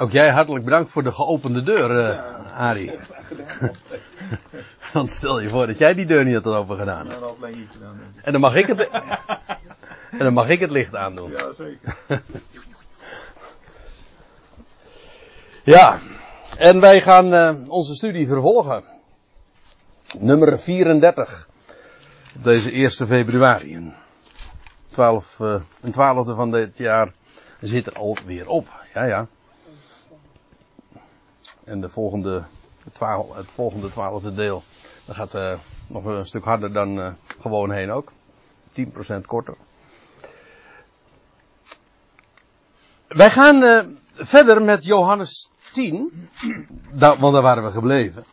Ook jij hartelijk bedankt voor de geopende deur, uh, Arie. Want stel je voor dat jij die deur niet had open gedaan. Ja, dat had Leen niet gedaan. En dan mag ik het, en dan mag ik het licht aandoen. Ja, zeker. Ja, en wij gaan uh, onze studie vervolgen. Nummer 34. Deze 1 februari. Een, 12, uh, een twaalfde van dit jaar zit er alweer op. Ja, ja. En de volgende, het, volgende twaalfde deel, dat gaat uh, nog een stuk harder dan uh, gewoon heen ook. 10% korter. Wij gaan uh, verder met Johannes 10, da, want daar waren we gebleven.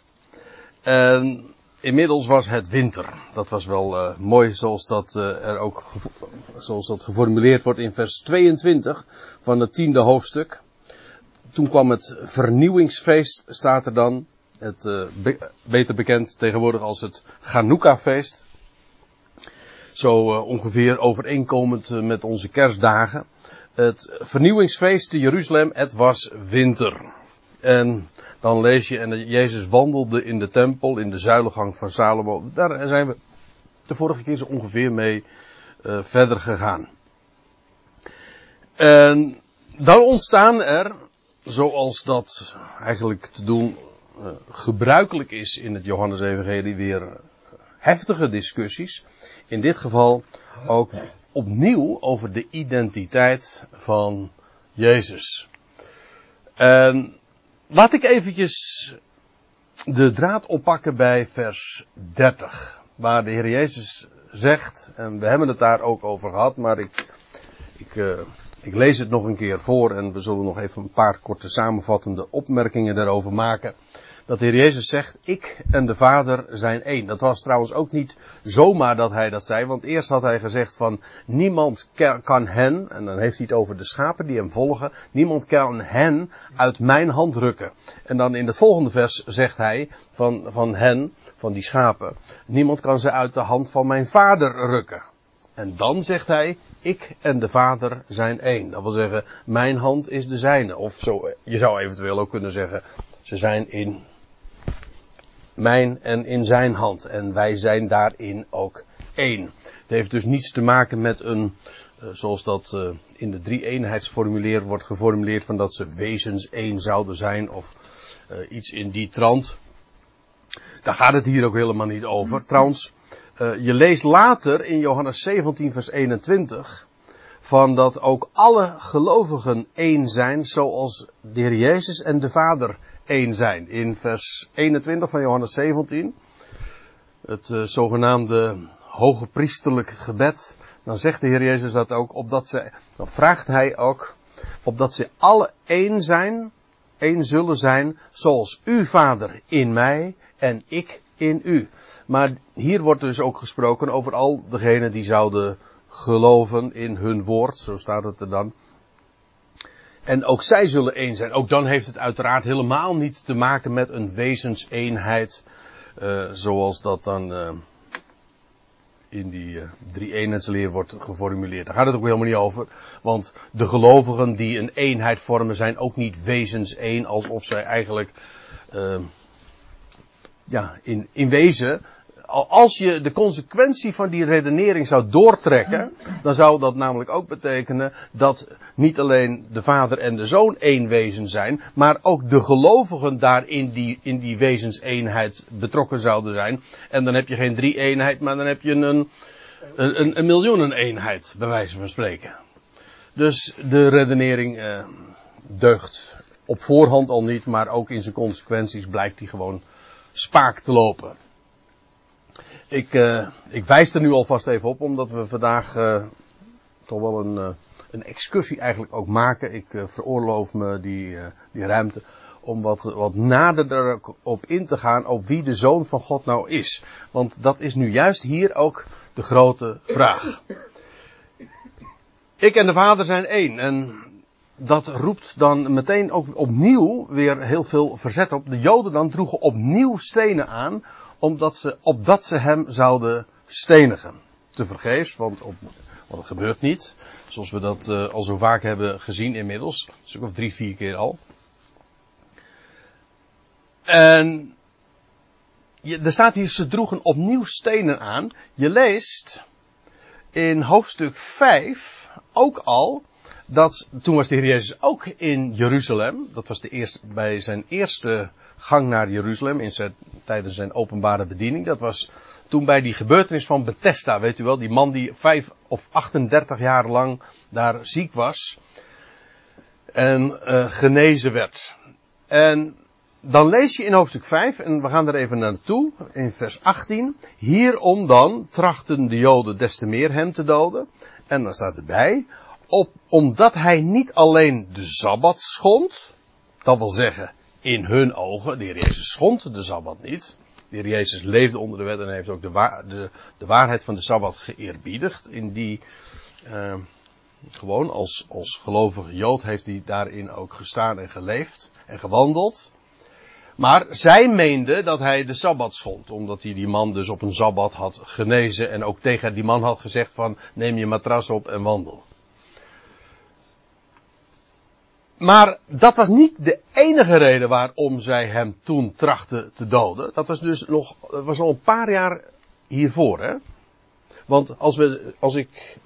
En inmiddels was het winter. Dat was wel mooi zoals dat er ook zoals dat geformuleerd wordt in vers 22 van het tiende hoofdstuk. Toen kwam het vernieuwingsfeest, staat er dan. Het be beter bekend tegenwoordig als het Chanukka-feest. Zo ongeveer overeenkomend met onze kerstdagen. Het vernieuwingsfeest te Jeruzalem, het was winter. En dan lees je, en Jezus wandelde in de tempel, in de zuilengang van Salomo. Daar zijn we de vorige keer zo ongeveer mee verder gegaan. En dan ontstaan er, zoals dat eigenlijk te doen uh, gebruikelijk is in het Johannes-evangelie, weer heftige discussies. In dit geval ook opnieuw over de identiteit van Jezus. En Laat ik eventjes de draad oppakken bij vers 30. Waar de Heer Jezus zegt, en we hebben het daar ook over gehad, maar ik, ik, uh, ik lees het nog een keer voor en we zullen nog even een paar korte samenvattende opmerkingen daarover maken. Dat de Heer Jezus zegt, ik en de Vader zijn één. Dat was trouwens ook niet zomaar dat hij dat zei, want eerst had hij gezegd van niemand kan hen, en dan heeft hij het over de schapen die hem volgen, niemand kan hen uit mijn hand rukken. En dan in het volgende vers zegt hij van, van hen, van die schapen, niemand kan ze uit de hand van mijn Vader rukken. En dan zegt hij, ik en de Vader zijn één. Dat wil zeggen, mijn hand is de zijne. Of zo, je zou eventueel ook kunnen zeggen, ze zijn in mijn en in zijn hand. En wij zijn daarin ook één. Het heeft dus niets te maken met een, uh, zoals dat uh, in de drie eenheidsformulier wordt geformuleerd, van dat ze wezens één zouden zijn of uh, iets in die trant. Daar gaat het hier ook helemaal niet over. Trouwens, je leest later in Johannes 17 vers 21 van dat ook alle gelovigen één zijn, zoals de Heer Jezus en de Vader één zijn. In vers 21 van Johannes 17, het uh, zogenaamde hoge priesterlijk gebed, dan zegt de Heer Jezus dat ook, opdat ze, dan vraagt hij ook, opdat ze alle één zijn, één zullen zijn, zoals u Vader in mij en ik in u. Maar hier wordt dus ook gesproken over al degenen die zouden geloven in hun woord, zo staat het er dan. En ook zij zullen één zijn. Ook dan heeft het uiteraard helemaal niet te maken met een wezenseenheid. Uh, zoals dat dan uh, in die uh, drie eenheidsleer wordt geformuleerd. Daar gaat het ook helemaal niet over. Want de gelovigen die een eenheid vormen zijn ook niet wezens één. Alsof zij eigenlijk ja, in, in wezen als je de consequentie van die redenering zou doortrekken, dan zou dat namelijk ook betekenen dat niet alleen de vader en de zoon één wezen zijn, maar ook de gelovigen daar in die, in die wezenseenheid betrokken zouden zijn. En dan heb je geen drie eenheid, maar dan heb je een, een, een miljoeneneenheid, bij wijze van spreken. Dus de redenering eh, deugt op voorhand al niet, maar ook in zijn consequenties blijkt die gewoon spaak te lopen. Ik, uh, ik wijs er nu alvast even op, omdat we vandaag uh, toch wel een, uh, een excursie eigenlijk ook maken. Ik veroorloof me die, die ruimte om wat, wat nader erop in te gaan op wie de Zoon van God nou is. Want dat is nu juist hier ook de grote vraag. Ik en de Vader zijn één. En dat roept dan meteen ook opnieuw weer heel veel verzet op. De Joden dan droegen opnieuw stenen aan omdat ze, opdat ze hem zouden stenigen. Te vergeefs, want, want het gebeurt niet. Zoals we dat uh, al zo vaak hebben gezien inmiddels. Een stuk of drie, vier keer al. En je, er staat hier, ze droegen opnieuw stenen aan. Je leest in hoofdstuk 5 ook al dat toen was de Heer Jezus ook in Jeruzalem. Dat was de eerste, bij zijn eerste gang naar Jeruzalem in zijn, tijdens zijn openbare bediening. Dat was toen bij die gebeurtenis van Bethesda, weet u wel, die man die vijf of 38 jaar lang daar ziek was en uh, genezen werd. En dan lees je in hoofdstuk 5, en we gaan er even naartoe, in vers 18. Hierom dan trachten de Joden des te meer hem te doden. En dan staat erbij, op, omdat hij niet alleen de Sabbat schond, dat wil zeggen, in hun ogen, de heer Jezus schond de Sabbat niet. De heer Jezus leefde onder de wet en heeft ook de, de, de waarheid van de Sabbat geëerbiedigd. In die, uh, gewoon als, als gelovige Jood heeft hij daarin ook gestaan en geleefd en gewandeld. Maar zij meende dat hij de Sabbat schond, omdat hij die man dus op een Sabbat had genezen en ook tegen die man had gezegd van neem je matras op en wandel. Maar dat was niet de enige reden waarom zij hem toen trachten te doden. Dat was dus nog, dat was al een paar jaar hiervoor, hè. Want als we, als ik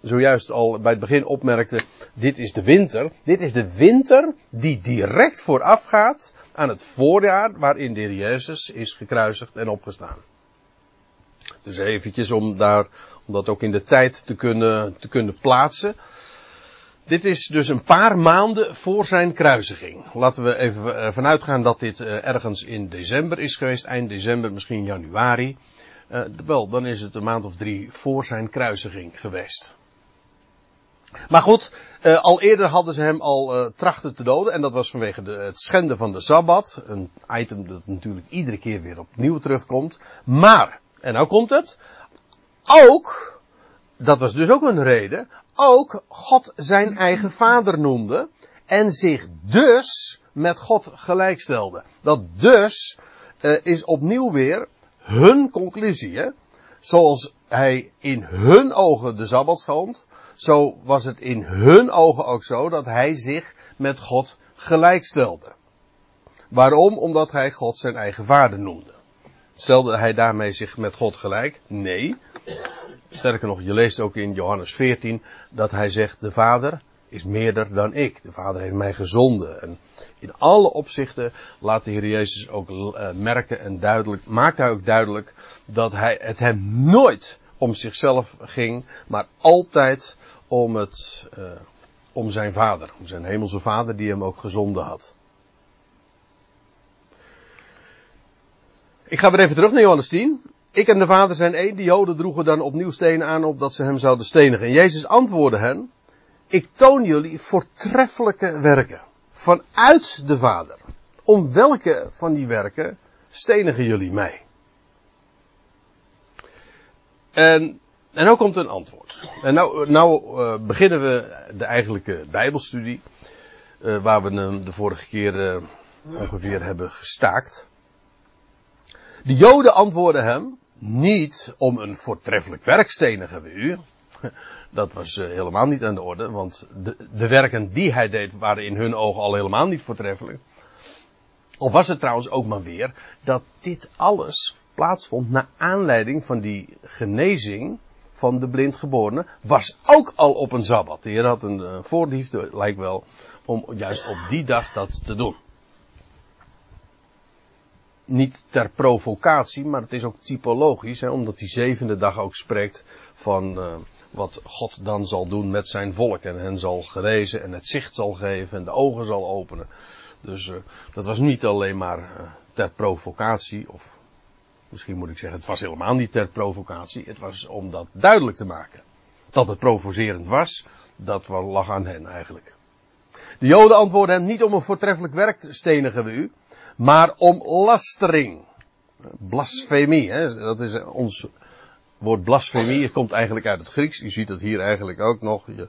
zojuist al bij het begin opmerkte, dit is de winter. Dit is de winter die direct voorafgaat aan het voorjaar waarin de Jezus is gekruisigd en opgestaan. Dus eventjes om daar, om dat ook in de tijd te kunnen, te kunnen plaatsen. Dit is dus een paar maanden voor zijn kruisiging. Laten we even vanuit gaan dat dit eh, ergens in december is geweest, eind december, misschien januari. Uh, wel, dan is het een maand of drie voor zijn kruisiging geweest. Maar goed, al eerder hadden ze hem al trachten te doden. En dat was vanwege het schenden van de Sabbat. Een item dat natuurlijk iedere keer weer opnieuw terugkomt. Maar, en nou komt het. Ook dat was dus ook een reden, ook God zijn eigen vader noemde en zich dus met God gelijkstelde. Dat dus uh, is opnieuw weer hun conclusie. Zoals hij in hun ogen de Sabbat schond, zo was het in hun ogen ook zo dat hij zich met God gelijkstelde. Waarom? Omdat hij God zijn eigen vader noemde. Stelde hij daarmee zich met God gelijk? Nee. Sterker nog, je leest ook in Johannes 14 dat hij zegt, de Vader is meerder dan ik. De Vader heeft mij gezonden. En in alle opzichten laat de Heer Jezus ook uh, merken en duidelijk, maakt hij ook duidelijk dat hij, het hem nooit om zichzelf ging, maar altijd om het, uh, om zijn Vader, om zijn hemelse Vader die hem ook gezonden had. Ik ga weer even terug naar Johannes 10. Ik en de Vader zijn één. De Joden droegen dan opnieuw stenen aan opdat ze hem zouden stenigen. En Jezus antwoordde hen: Ik toon jullie voortreffelijke werken. Vanuit de Vader. Om welke van die werken stenigen jullie mij? En, en nou komt een antwoord. En nou, nou uh, beginnen we de eigenlijke Bijbelstudie. Uh, waar we hem de vorige keer uh, ongeveer hebben gestaakt. De Joden antwoorden hem, niet om een voortreffelijk werk stenigen u. Dat was uh, helemaal niet aan de orde, want de, de, werken die hij deed waren in hun ogen al helemaal niet voortreffelijk. Of was het trouwens ook maar weer dat dit alles plaatsvond naar aanleiding van die genezing van de blindgeborene, was ook al op een sabbat. De Heer had een uh, voorliefde, lijkt wel, om juist op die dag dat te doen niet ter provocatie, maar het is ook typologisch, hè, omdat die zevende dag ook spreekt van uh, wat God dan zal doen met zijn volk. En hen zal genezen en het zicht zal geven en de ogen zal openen. Dus uh, dat was niet alleen maar uh, ter provocatie, of misschien moet ik zeggen, het was helemaal niet ter provocatie. Het was om dat duidelijk te maken. Dat het provocerend was, dat lag aan hen eigenlijk. De Joden antwoorden hem niet om een voortreffelijk werk te stenigen we u maar om lastering. Blasfemie, hè? dat is ons woord blasfemie. Het komt eigenlijk uit het Grieks. Je ziet het hier eigenlijk ook nog. Je, je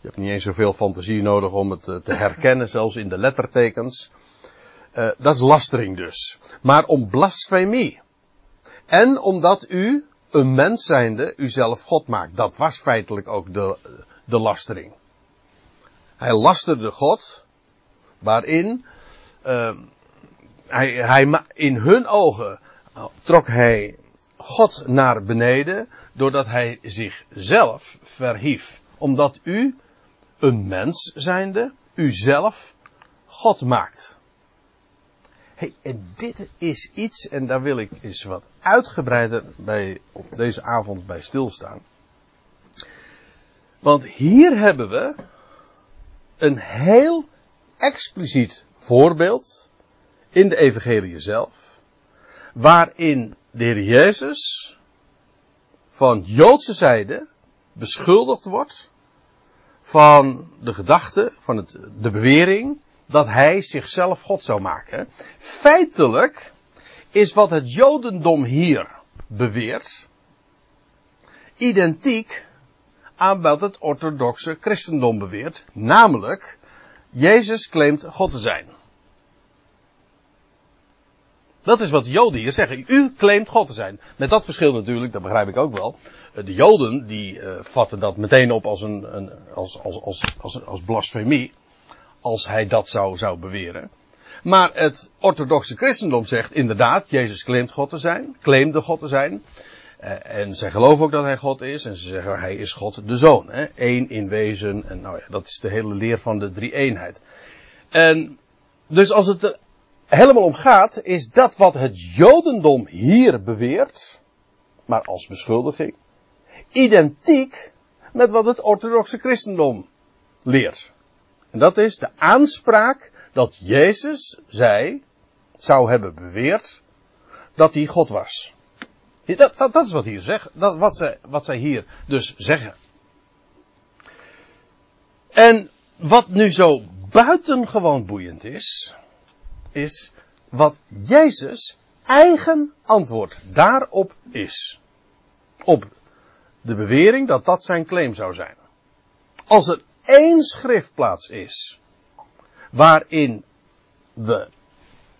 hebt niet eens zoveel fantasie nodig om het eh, te herkennen, zelfs in de lettertekens. Uh, dat is lastering dus. Maar om blasfemie. En omdat u, een mens zijnde, uzelf God maakt. Dat was feitelijk ook de, de lastering. Hij lasterde God, waarin uh, hij, hij, in hun ogen trok hij God naar beneden doordat hij zichzelf verhief. Omdat u, een mens zijnde, uzelf God maakt. Hey, en dit is iets, en daar wil ik eens wat uitgebreider bij, op deze avond bij stilstaan. Want hier hebben we een heel expliciet voorbeeld in de evangelie zelf, waarin de Heer Jezus van Joodse zijde beschuldigd wordt van de gedachte, van het, de bewering, dat hij zichzelf God zou maken. Feitelijk is wat het Jodendom hier beweert, identiek aan wat het orthodoxe christendom beweert, namelijk, Jezus claimt God te zijn. Dat is wat de Joden hier zeggen. U claimt God te zijn. Met dat verschil natuurlijk, dat begrijp ik ook wel. Eh, de Joden die uh, vatten dat meteen op als, een, een, als, als, als, als, als blasfemie. Als hij dat zou, zou beweren. Maar het orthodoxe christendom zegt inderdaad, Jezus claimt God te zijn. Claimde God te zijn. Uh, en zij geloven ook dat hij God is. En ze zeggen hij is God de Zoon. Eén in wezen. En nou ja, dat is de hele leer van de drie eenheid. En dus als het helemaal om gaat, is dat wat het Jodendom hier beweert, maar als beschuldiging, identiek met wat het orthodoxe christendom leert. En dat is de aanspraak dat Jezus zij zou hebben beweerd dat hij God was. Dat, dat, dat is wat hier zegt, dat, wat, zij, wat zij hier dus zeggen. En wat nu zo buitengewoon boeiend is, is wat Jezus eigen antwoord daarop is. Op de bewering dat dat zijn claim zou zijn. Als er één schriftplaats is waarin we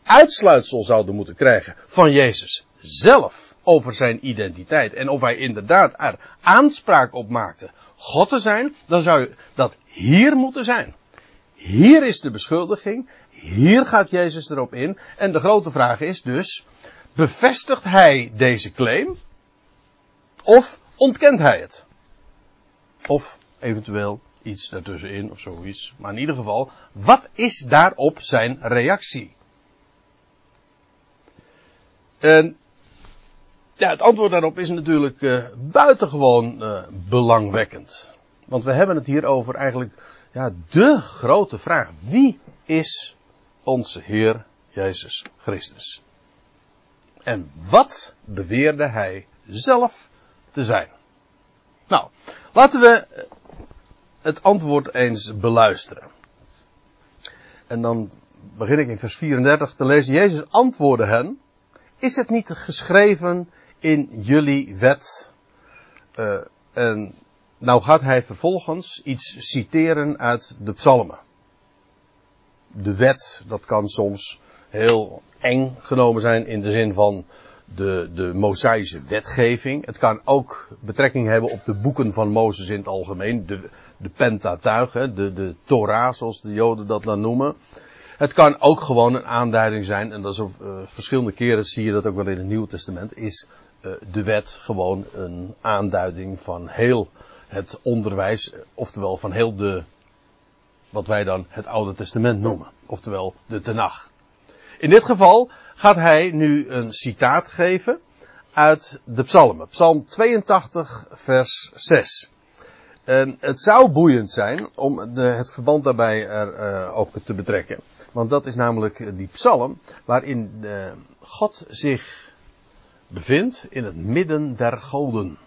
uitsluitsel zouden moeten krijgen van Jezus zelf over zijn identiteit en of hij inderdaad er aanspraak op maakte God te zijn, dan zou dat hier moeten zijn. Hier is de beschuldiging. Hier gaat Jezus erop in. En de grote vraag is dus, bevestigt hij deze claim? Of ontkent hij het? Of eventueel iets daartussenin of zoiets. Maar in ieder geval, wat is daarop zijn reactie? En ja, het antwoord daarop is natuurlijk uh, buitengewoon uh, belangwekkend. Want we hebben het hier over eigenlijk ja, de grote vraag. Wie is onze Heer Jezus Christus? En wat beweerde hij zelf te zijn? Nou, laten we het antwoord eens beluisteren. En dan begin ik in vers 34 te lezen. Jezus antwoordde hen: Is het niet geschreven in jullie wet? Uh, en nou gaat hij vervolgens iets citeren uit de psalmen. De wet, dat kan soms heel eng genomen zijn in de zin van de, de Mosaïsche wetgeving. Het kan ook betrekking hebben op de boeken van Mozes in het algemeen. De, de Pentateuch, de, de Torah zoals de Joden dat dan noemen. Het kan ook gewoon een aanduiding zijn, en dat is op uh, verschillende keren zie je dat ook wel in het Nieuwe Testament, is uh, de wet gewoon een aanduiding van heel het onderwijs, oftewel van heel de, wat wij dan het Oude Testament noemen, oftewel de Tenach. In dit geval gaat hij nu een citaat geven uit de psalmen. Psalm 82 vers 6. En het zou boeiend zijn om de, het verband daarbij er uh, ook te betrekken. Want dat is namelijk die psalm waarin uh, God zich bevindt in het midden der goden.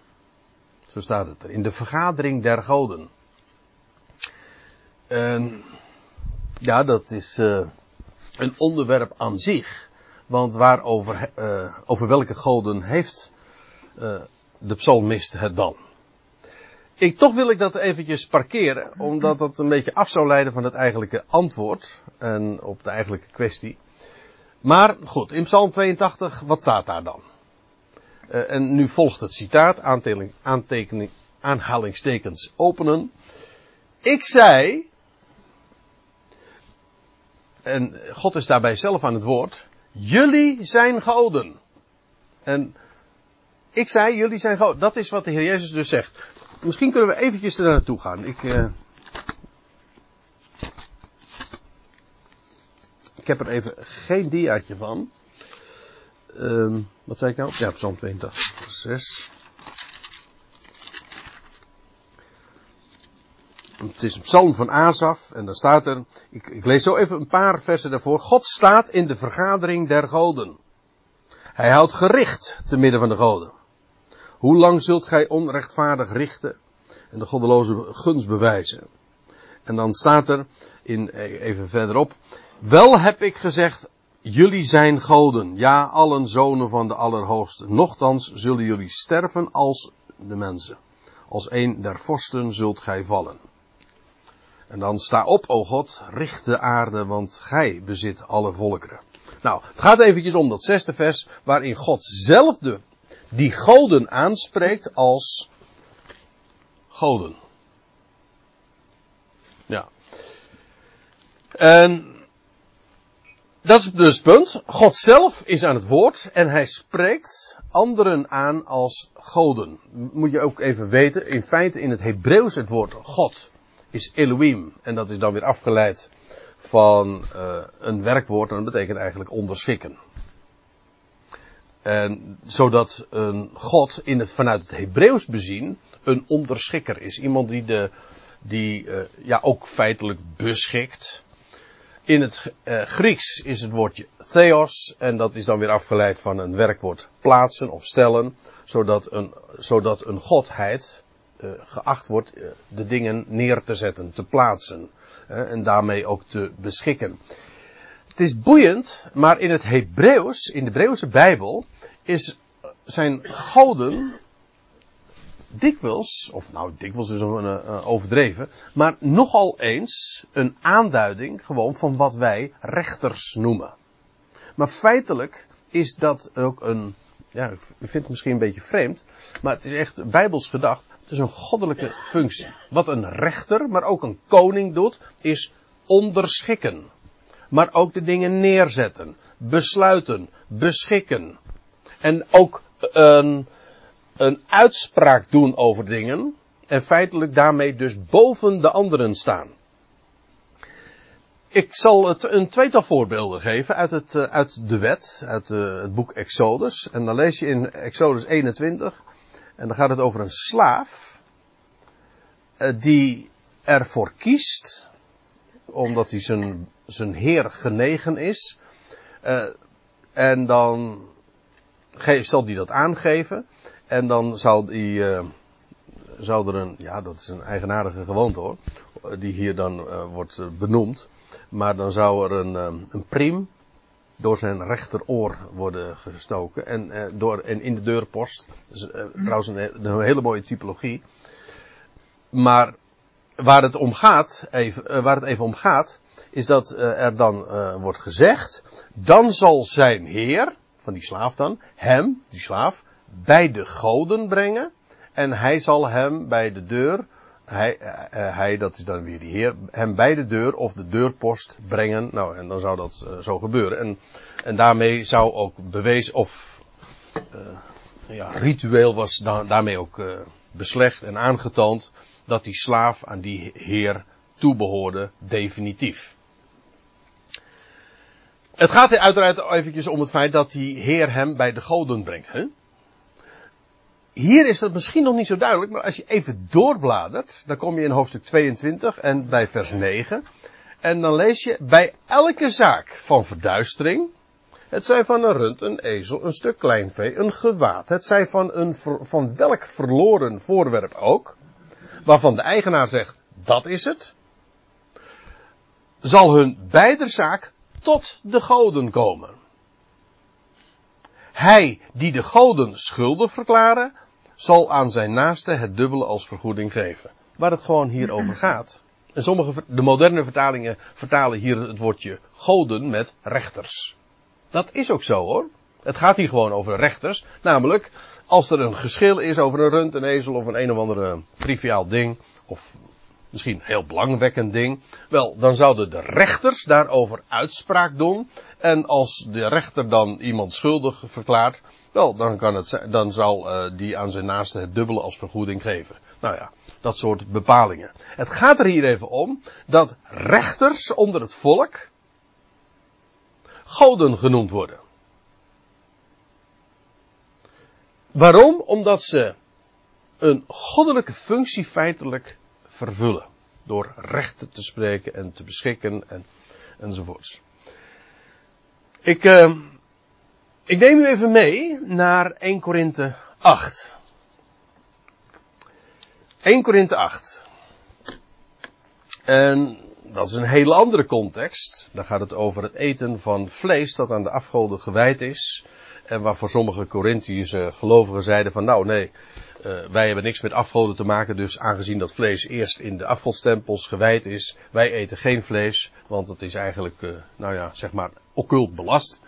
Zo staat het er. In de vergadering der goden. En ja, dat is uh, een onderwerp aan zich. Want waarover, uh, over welke goden heeft uh, de psalmist het dan? Ik, toch wil ik dat eventjes parkeren, omdat dat een beetje af zou leiden van het eigenlijke antwoord en op de eigenlijke kwestie. Maar goed, in Psalm 82, wat staat daar dan? En nu volgt het citaat, aantekening, aanhalingstekens openen. Ik zei, en God is daarbij zelf aan het woord, jullie zijn goden. En ik zei, jullie zijn goden. Dat is wat de Heer Jezus dus zegt. Misschien kunnen we eventjes er naartoe gaan. Ik, uh... ik heb er even geen diaatje van. Um, wat zei ik nou? Ja, Psalm 82, 6. Het is een psalm van Asaf en daar staat er, ik, ik, lees zo even een paar versen daarvoor. God staat in de vergadering der goden. Hij houdt gericht te midden van de goden. Hoe lang zult gij onrechtvaardig richten en de goddeloze gunst bewijzen? En dan staat er, in, even verderop, wel heb ik gezegd, jullie zijn goden, ja, allen zonen van de Allerhoogste. Nochtans zullen jullie sterven als de mensen. Als een der vorsten zult gij vallen. En dan sta op, o God, richt de aarde, want gij bezit alle volkeren. Nou, het gaat eventjes om dat zesde vers, waarin God zelf de, die goden aanspreekt als goden. Ja. En dat is dus het punt. God zelf is aan het woord en hij spreekt anderen aan als goden. Moet je ook even weten, in feite in het Hebreeuws het woord God is Elohim. En dat is dan weer afgeleid van uh, een werkwoord en dat betekent eigenlijk onderschikken. En zodat een God in het, vanuit het Hebreeuws bezien een onderschikker is. Iemand die, de, die uh, ja, ook feitelijk beschikt. In het uh, Grieks is het woordje theos en dat is dan weer afgeleid van een werkwoord plaatsen of stellen. Zodat een, zodat een godheid geacht wordt uh, de dingen neer te zetten, te plaatsen en daarmee ook te beschikken. Het is boeiend, maar in het Hebreeuws, in de Hebreeuwse Bijbel, is, zijn goden dikwijls, of nou dikwijls is een, een, overdreven, maar nogal eens een aanduiding gewoon van wat wij rechters noemen. Maar feitelijk is dat ook een, ja, ik vind het misschien een beetje vreemd, maar het is echt bijbels gedacht. Het is een goddelijke functie. Wat een rechter, maar ook een koning doet, is onderschikken. Maar ook de dingen neerzetten, besluiten, beschikken. En ook een, een uitspraak doen over dingen. En feitelijk daarmee dus boven de anderen staan. Ik zal het een tweetal voorbeelden geven uit, het, eh, uit de wet, uit eh, het boek Exodus. En dan lees je in Exodus 21 en dan gaat het over een slaaf. Uh, die ervoor kiest. Omdat hij zijn, zijn heer genegen is. Uh, en dan zal hij dat aangeven. En dan zal die, uh, zou er een, ja dat is een eigenaardige gewoonte hoor. Die hier dan wordt benoemd. Maar dan zou er een, een priem door zijn rechteroor worden gestoken. En, eh, door, en in de deurpost. Dus, eh, trouwens een, een, hele mooie typologie. Maar waar het om gaat, even, eh, waar het even om gaat, is dat eh, er dan wordt gezegd, dan zal zijn heer, van die slaaf dan, hem, die slaaf, bij de goden brengen. En hij zal hem bij de deur hij, uh, hij, dat is dan weer die Heer, hem bij de deur of de deurpost brengen. Nou, en dan zou dat uh, zo gebeuren. En, en daarmee zou ook bewezen, of uh, ja, ritueel was da daarmee ook beslecht en aangetoond dat die slaaf aan die Heer toebehoorde, definitief. Het gaat uiteraard eventjes om het feit dat die Heer hem bij de goden brengt. Hier is dat misschien nog niet zo duidelijk, maar als je even doorbladert, dan kom je in hoofdstuk 22 en bij vers 9. En dan lees je bij elke zaak van verduistering, het zij van een rund, een ezel, een stuk kleinvee, een gewaad, het zij van, een, van welk verloren voorwerp ook, waarvan de eigenaar zegt, dat is het, zal hun zaak tot de goden komen. Hij die de goden schuldig verklaren, zal aan zijn naaste het dubbele als vergoeding geven. Waar het gewoon hier over gaat. En sommige, de moderne vertalingen vertalen hier het woordje goden met rechters. Dat is ook zo hoor. Het gaat hier gewoon over rechters. Namelijk, als er een geschil is over een rund, een ezel of een een of andere triviaal ding. Of misschien heel belangwekkend ding. Wel, dan zouden de rechters daarover uitspraak doen. En als de rechter dan iemand schuldig verklaart, wel, dan, kan het, dan zal uh, die aan zijn naaste het dubbele als vergoeding geven. Nou ja, dat soort bepalingen. Het gaat er hier even om dat rechters onder het volk goden genoemd worden. Waarom? Omdat ze een goddelijke functie feitelijk vervullen. Door rechten te spreken en te beschikken en, enzovoorts. Ik, uh, ik neem u even mee naar 1 Korinthe 8. 1 Korinthe 8. En dat is een hele andere context. Dan gaat het over het eten van vlees dat aan de afgoden gewijd is. En waarvoor sommige Corinthiërs gelovigen zeiden van nou nee, uh, wij hebben niks met afgoden te maken, dus aangezien dat vlees eerst in de afgodstempels gewijd is, wij eten geen vlees, want het is eigenlijk, uh, nou ja, zeg maar, occult belast.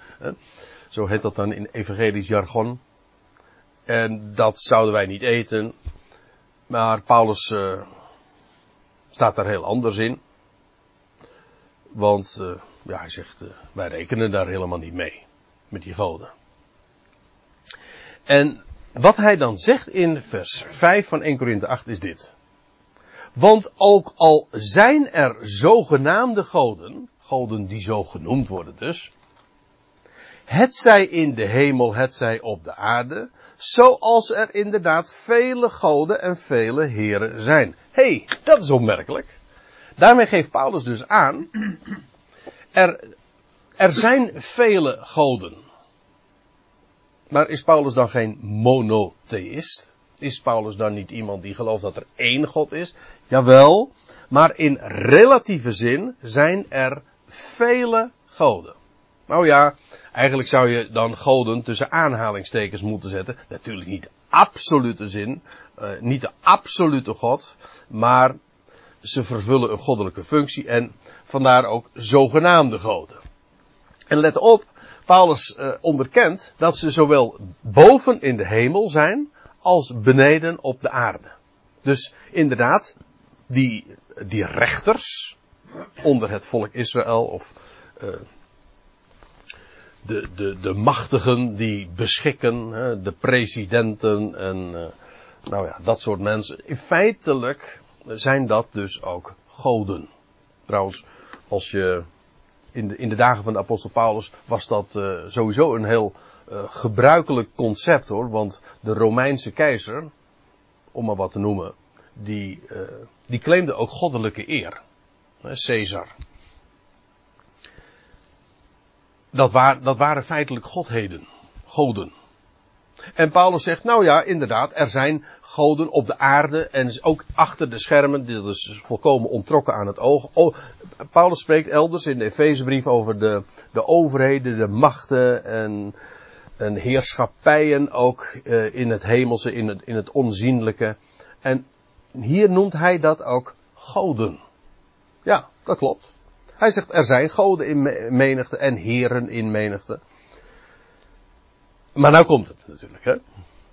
Zo heet dat dan in evangelisch jargon. En dat zouden wij niet eten. Maar Paulus uh, staat daar heel anders in. Want, ja, hij zegt, wij rekenen daar helemaal niet mee. Met die goden. En wat hij dan zegt in vers 5 van 1 Korinthe 8 is dit. Want ook al zijn er zogenaamde goden, goden die zo genoemd worden dus, het zij in de hemel, het zij op de aarde, zoals er inderdaad vele goden en vele heren zijn. Hé, hey, dat is opmerkelijk. Daarmee geeft Paulus dus aan, er, er zijn vele goden. Maar is Paulus dan geen monotheïst? Is Paulus dan niet iemand die gelooft dat er één God is? Jawel, maar in relatieve zin zijn er vele goden. Nou ja, eigenlijk zou je dan goden tussen aanhalingstekens moeten zetten. Natuurlijk niet de absolute zin, uh, niet de absolute God, maar ze vervullen een goddelijke functie en vandaar ook zogenaamde goden. En let op, Paulus uh, onderkent dat ze zowel boven in de hemel zijn als beneden op de aarde. Dus inderdaad, die, die rechters onder het volk Israël of uh, de, de, de machtigen die beschikken, de presidenten en uh, nou ja, dat soort mensen. In feitelijk zijn dat dus ook goden. Trouwens, als je in de, in de dagen van de apostel Paulus was dat uh, sowieso een heel uh, gebruikelijk concept hoor. Want de Romeinse keizer, om maar wat te noemen, die, uh, die claimde ook goddelijke eer. Caesar. Dat, waar, dat waren feitelijk godheden. Goden. En Paulus zegt, nou ja, inderdaad, er zijn goden op de aarde en ook achter de schermen, dit is volkomen ontrokken aan het oog. Paulus spreekt elders in de Efezebrief over de, de overheden, de machten en, en heerschappijen ook uh, in het hemelse, in het, in het onzienlijke. En hier noemt hij dat ook goden. Ja, dat klopt. Hij zegt er zijn goden in menigte en heren in menigte. Maar nou komt het natuurlijk, hè.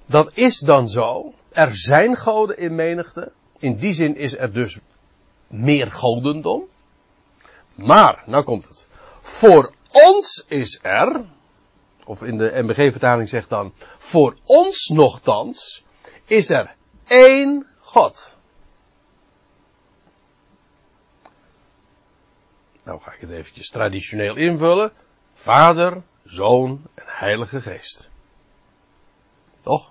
Dat is dan zo. Er zijn goden in menigte. In die zin is er dus meer godendom. Maar, nou komt het. Voor ons is er, of in de MBG-vertaling zegt dan, voor ons nogthans, is er één God. Nou ga ik het eventjes traditioneel invullen. Vader, Zoon en Heilige Geest. Toch?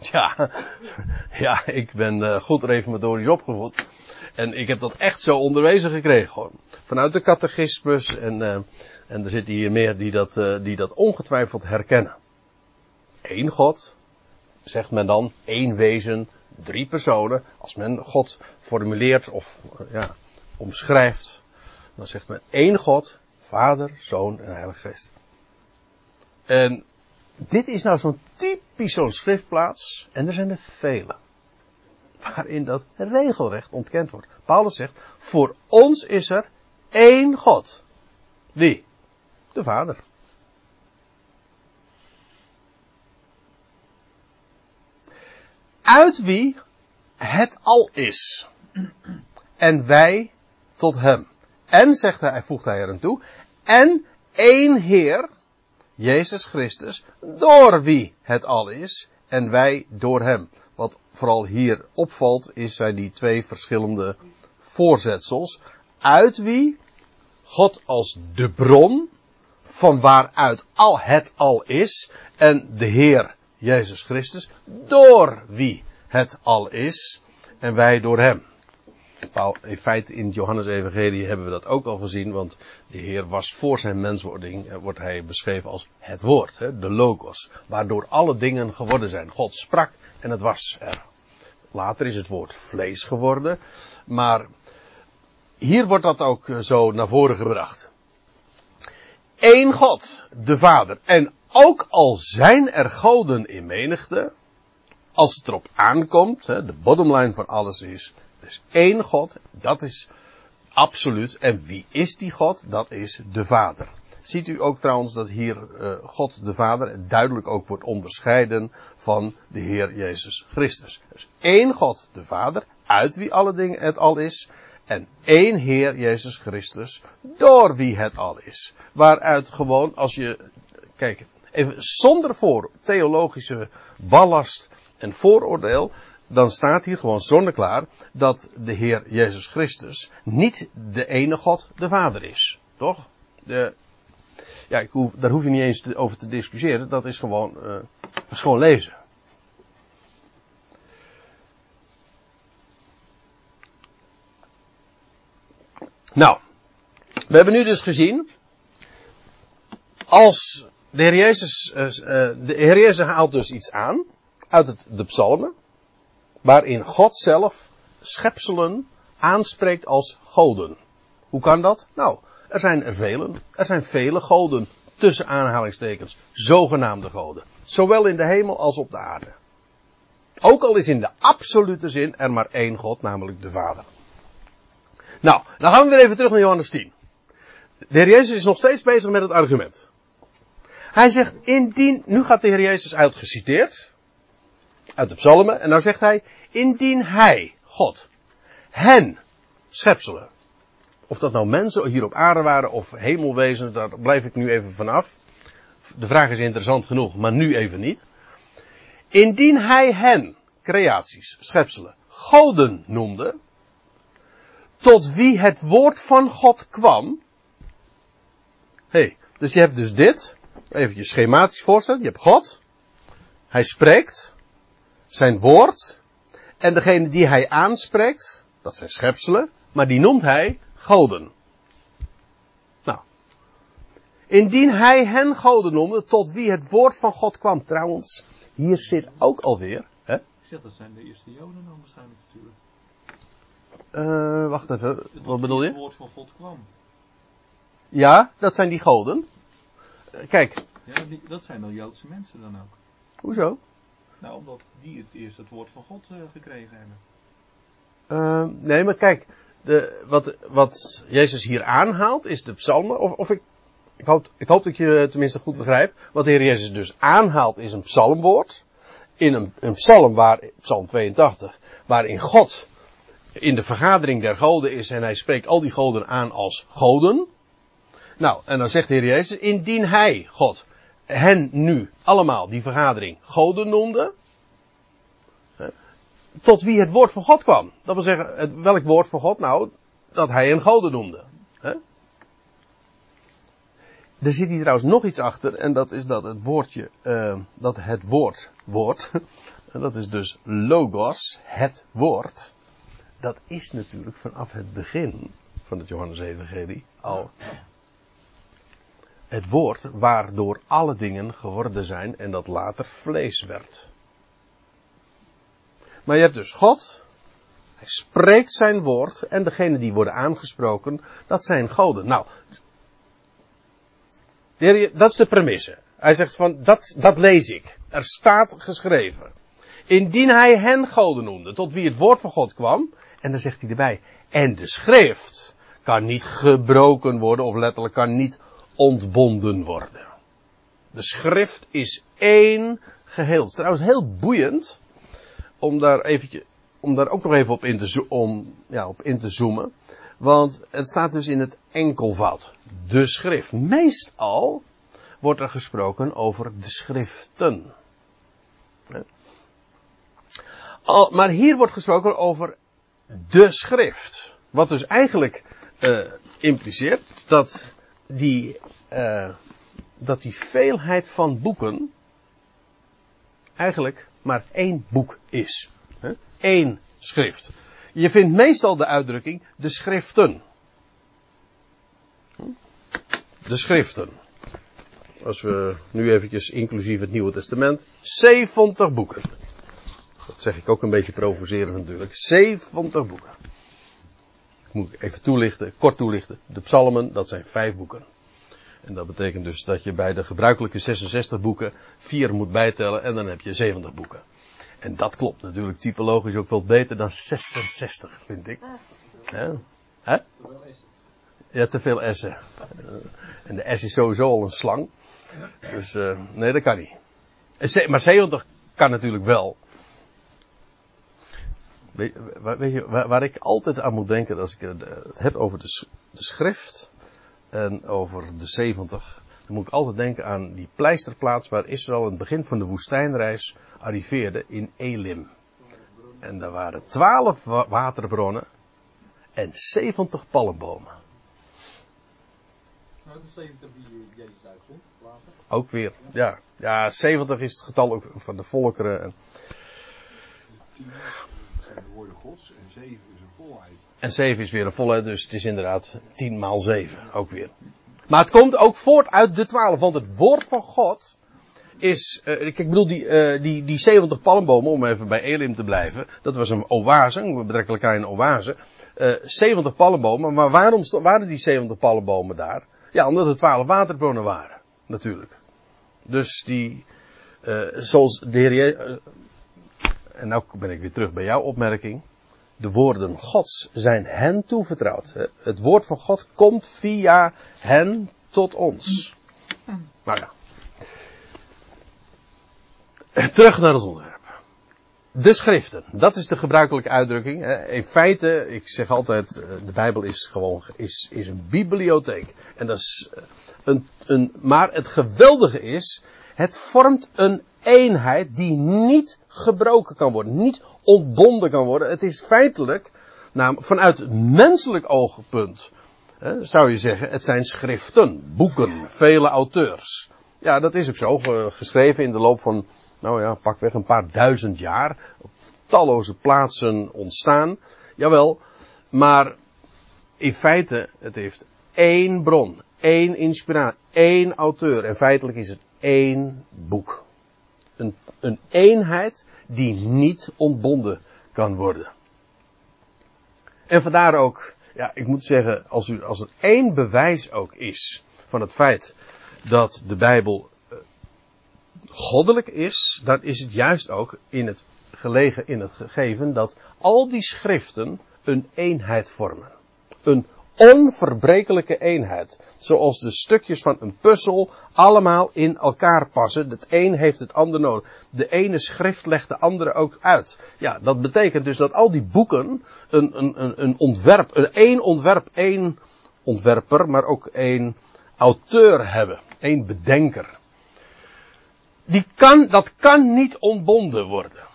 Ja, ja ik ben uh, goed reformatorisch opgevoed. En ik heb dat echt zo onderwezen gekregen gewoon. Vanuit de catechismus en, uh, en er zitten hier meer die dat, uh, die dat ongetwijfeld herkennen. Eén God, zegt men dan, één wezen, drie personen. Als men God formuleert of ja, omschrijft, dan zegt men één God, Vader, Zoon en Heilige Geest. En dit is nou zo'n typisch zo'n schriftplaats, en er zijn er vele, waarin dat regelrecht ontkend wordt. Paulus zegt, voor ons is er één God. Wie? De Vader. Uit wie het al is. en wij tot hem. En, zegt hij, voegt hij er aan toe, en één Heer, Jezus Christus, door wie het al is, en wij door hem. Wat vooral hier opvalt, is zijn die twee verschillende voorzetsels. Uit wie God als de bron, van waaruit al het al is, en de Heer Jezus Christus, door wie het al is, en wij door hem. In feite in Johannes-evangelie hebben we dat ook al gezien, want de Heer was voor zijn menswording, eh, wordt hij beschreven als het woord, de logos, waardoor alle dingen geworden zijn. God sprak en het was er. Later is het woord vlees geworden, maar hier wordt dat ook eh, zo naar voren gebracht. Eén God, de Vader. En ook al zijn er goden in menigte, als het erop aankomt, de bottomline van alles is, is één God, dat is absoluut. En wie is die God? Dat is de Vader. Ziet u ook trouwens dat hier uh, God de Vader duidelijk ook wordt onderscheiden van de Heer Jezus Christus. Dus één God de Vader, uit wie alle dingen het al is. En één Heer Jezus Christus, door wie het al is. Waaruit gewoon, als je, kijk, even zonder voor theologische ballast en vooroordeel, dan staat hier gewoon zonneklaar dat de Heer Jezus Christus niet de ene God, de Vader is. Toch? De, ja, ik hoef, daar hoef je niet eens over te discussiëren. Dat is gewoon, uh, dat is gewoon lezen. Nou, we hebben nu dus gezien, als de Heer Jezus, uh, de Heer Jezus haalt dus iets aan uit het, de psalmen, waarin God zelf schepselen aanspreekt als goden. Hoe kan dat? Nou, er zijn er velen, er zijn vele goden, tussen aanhalingstekens, zogenaamde goden. Zowel in de hemel als op de aarde. Ook al is in de absolute zin er maar één God, namelijk de Vader. Nou, dan gaan we weer even terug naar Johannes 10. De Heer Jezus is nog steeds bezig met het argument. Hij zegt, indien, nu gaat de Heer Jezus uitgeciteerd, uit de psalmen, en dan zegt hij, indien hij, God, hen, schepselen, of dat nou mensen hier op aarde waren of hemelwezen, daar blijf ik nu even vanaf. De vraag is interessant genoeg, maar nu even niet. Indien hij hen, creaties, schepselen, goden noemde, tot wie het woord van God kwam. hey, dus je hebt dus dit, even je schematisch voorstellen, je hebt God, hij spreekt, zijn woord, en degene die hij aanspreekt, dat zijn schepselen, maar die noemt hij goden. Nou. Indien hij hen goden noemde, tot wie het woord van God kwam. Trouwens, hier zit ook alweer. Hè? Zeg, dat zijn de eerste Joden dan waarschijnlijk natuurlijk. Uh, wacht even, wat bedoel je? Het woord van God kwam. Ja, dat zijn die goden. Uh, kijk. Ja, die, dat zijn dan Joodse mensen dan ook. Hoezo? Nou, omdat die het eerst het woord van God uh, gekregen hebben. nee, maar kijk, de, wat, wat Jezus hier aanhaalt is de psalmen, of, of ik, ik hoop, ik hoop dat je tenminste goed begrijpt. Wat de Heer Jezus dus aanhaalt is een psalmwoord. In een, een psalm waar, psalm 82, waarin God in de vergadering der goden is en hij spreekt al die goden aan als goden. Nou, en dan zegt de Heer Jezus, indien hij, God, hen nu allemaal, die vergadering, goden noemde, tot wie het woord van God kwam. Dat wil zeggen, welk woord van God? Nou, dat hij een goden noemde. Er zit hier trouwens nog iets achter, en dat is dat het woordje, uh, dat het woord, woord, en dat is dus logos, het woord, dat is natuurlijk vanaf het begin van het Johannes-evangelie al het woord waardoor alle dingen geworden zijn en dat later vlees werd. Maar je hebt dus God. Hij spreekt zijn woord. En degene die worden aangesproken, dat zijn goden. Nou, dat is de premisse. Hij zegt van, dat, dat lees ik. Er staat geschreven. Indien hij hen goden noemde, tot wie het woord van God kwam. En dan zegt hij erbij, en de schrift kan niet gebroken worden, of letterlijk kan niet ontbonden worden. De schrift is één geheel. Het is trouwens heel boeiend om daar eventjes om daar ook nog even op in te, ja, op in te zoomen. Want het staat dus in het enkelvoud. De schrift. Meestal wordt er gesproken over de schriften. Maar hier wordt gesproken over de schrift. Wat dus eigenlijk eh, impliceert dat die, eh, dat die veelheid van boeken eigenlijk maar één boek is. Eén schrift. Je vindt meestal de uitdrukking de schriften. De schriften. Als we nu eventjes inclusief het Nieuwe Testament. 70 boeken. Dat zeg ik ook een beetje provocerend natuurlijk. 70 boeken. Ik moet even toelichten, kort toelichten. De psalmen, dat zijn vijf boeken. En dat betekent dus dat je bij de gebruikelijke 66 boeken vier moet bijtellen en dan heb je 70 boeken. En dat klopt natuurlijk typologisch ook wel beter dan 66, vind ik. Ja. Hè? Ja, te veel S'en. En de S is sowieso al een slang. Dus eh, nee, dat kan niet. Maar 70 kan natuurlijk wel. Weet, je, waar, waar ik altijd aan moet denken als ik het het heb over de, de schrift en over de 70, dan moet ik altijd denken aan die pleisterplaats waar Israël in het begin van de woestijnreis arriveerde in Elim. En daar waren 12 wa- waterbronnen en 70 palmbomen. Nou, de 70 die Jezus uitzond, later. Ook weer, ja. Ja, 70 is het getal ook van de volkeren. En, 10 zijn de woorden gods en 7 is een volheid. en 7 is weer een volle, dus het is inderdaad 10 maal 7, ook weer. Maar het komt ook voort uit de 12, want het woord van God is, eh, ik bedoel die, eh, die, die 70 palmbomen, om even bij Elim te blijven, dat was een oase, een betrekkelijk kleine oase. Eh 70 palmbomen, maar waarom waren die 70 palmbomen daar? Ja, omdat er 12 waterbronnen waren, natuurlijk. Dus die, zoals de Heer en nou ben ik weer terug bij jouw opmerking. De woorden Gods zijn hen toevertrouwd. Het woord van God komt via hen tot ons. Nou ja. Terug naar het onderwerp. De schriften, dat is de gebruikelijke uitdrukking. In feite, ik zeg altijd, eh, de Bijbel is gewoon is, is een bibliotheek. En dat is eh, een, een, maar het geweldige is, het vormt een eenheid die niet gebroken kan worden, niet ontbonden kan worden. Het is feitelijk, nou, vanuit menselijk oogpunt, hè, zou je zeggen, het zijn schriften, boeken, vele auteurs. Ja, dat is ook zo, ge- geschreven in de loop van, nou ja, pakweg een paar duizend jaar, op talloze plaatsen ontstaan. Jawel, maar in feite, het heeft één bron, één inspiratie, één auteur. En feitelijk is het één boek. Een, een eenheid die niet ontbonden kan worden. En vandaar ook, ja, ik moet zeggen, als, u, als er één bewijs ook is van het feit dat de Bijbel eh, goddelijk is, dan is het juist ook in het gelegen in het gegeven dat al die schriften een eenheid vormen. Een onverbrekelijke eenheid. Zoals de stukjes van een puzzel allemaal in elkaar passen. Het een heeft het ander nodig. De ene schrift legt de andere ook uit. Ja, dat betekent dus dat al die boeken een, een, een, een ontwerp, een één ontwerp, één ontwerper, maar ook één auteur hebben. één bedenker. Die kan, dat kan niet ontbonden worden.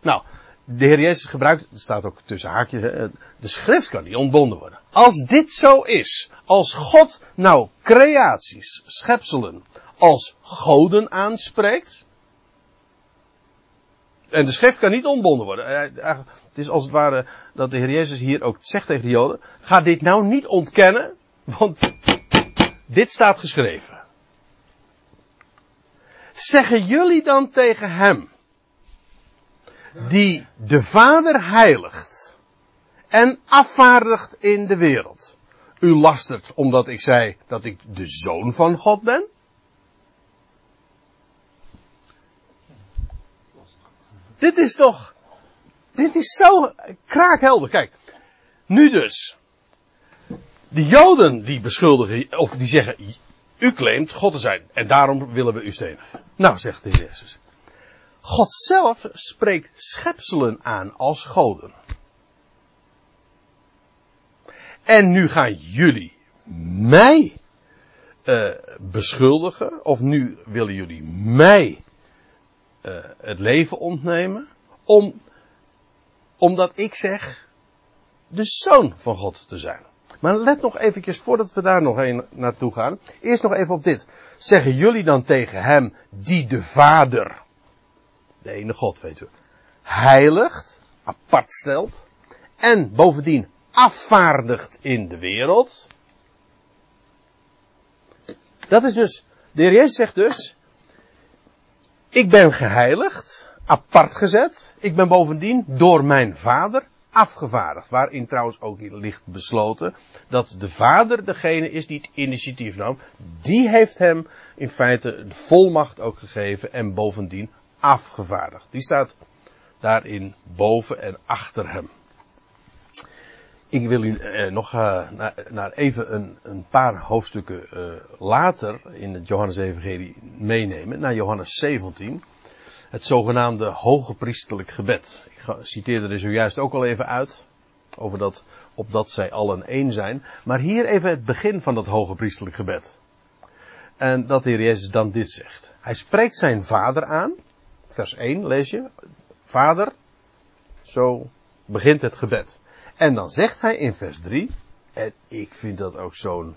Nou, de Heer Jezus gebruikt, het staat ook tussen haakjes, de schrift kan niet ontbonden worden. Als dit zo is, als God nou creaties, schepselen, als goden aanspreekt, en de schrift kan niet ontbonden worden. Eh, eigenlijk, Het is als het ware dat de Heer Jezus hier ook zegt tegen de Joden, ga dit nou niet ontkennen, want dit staat geschreven. Zeggen jullie dan tegen hem, die de Vader heiligt en afvaardigt in de wereld. U lastert omdat ik zei dat ik de zoon van God ben? Dit is toch, dit is zo kraakhelder. Kijk, nu dus. De Joden die beschuldigen, of die zeggen, u claimt God te zijn en daarom willen we u stenigen. Nou, zegt de Jezus. God zelf spreekt schepselen aan als goden. En nu gaan jullie mij uh, beschuldigen, of nu willen jullie mij uh, het leven ontnemen, om, omdat ik zeg de zoon van God te zijn. Maar let nog eventjes, voordat we daar nog een naartoe gaan, eerst nog even op dit. Zeggen jullie dan tegen hem, die de Vader, de ene God weet u, heiligt, apart stelt, en bovendien afvaardigt in de wereld. Dat is dus, de heer Jezus zegt dus, ik ben geheiligd, apart gezet, ik ben bovendien door mijn vader afgevaardigd. Waarin trouwens ook ligt besloten dat de vader degene is die het initiatief nam. Die heeft hem in feite de volmacht ook gegeven en bovendien afgevaardigd. Die staat daarin boven en achter hem. Ik wil u eh, nog uh, naar, naar, even een, een paar hoofdstukken uh, later in het Johannes-evangelie meenemen, naar Johannes 17. Het zogenaamde hoge priesterlijk gebed. Ik citeerde er zojuist ook al even uit, over dat, opdat zij allen één zijn. Maar hier even het begin van dat hoge priesterlijk gebed. En dat de Heer Jezus dan dit zegt. Hij spreekt zijn vader aan. Vers 1 lees je. Vader, zo begint het gebed. En dan zegt hij in vers 3, en ik vind dat ook zo'n,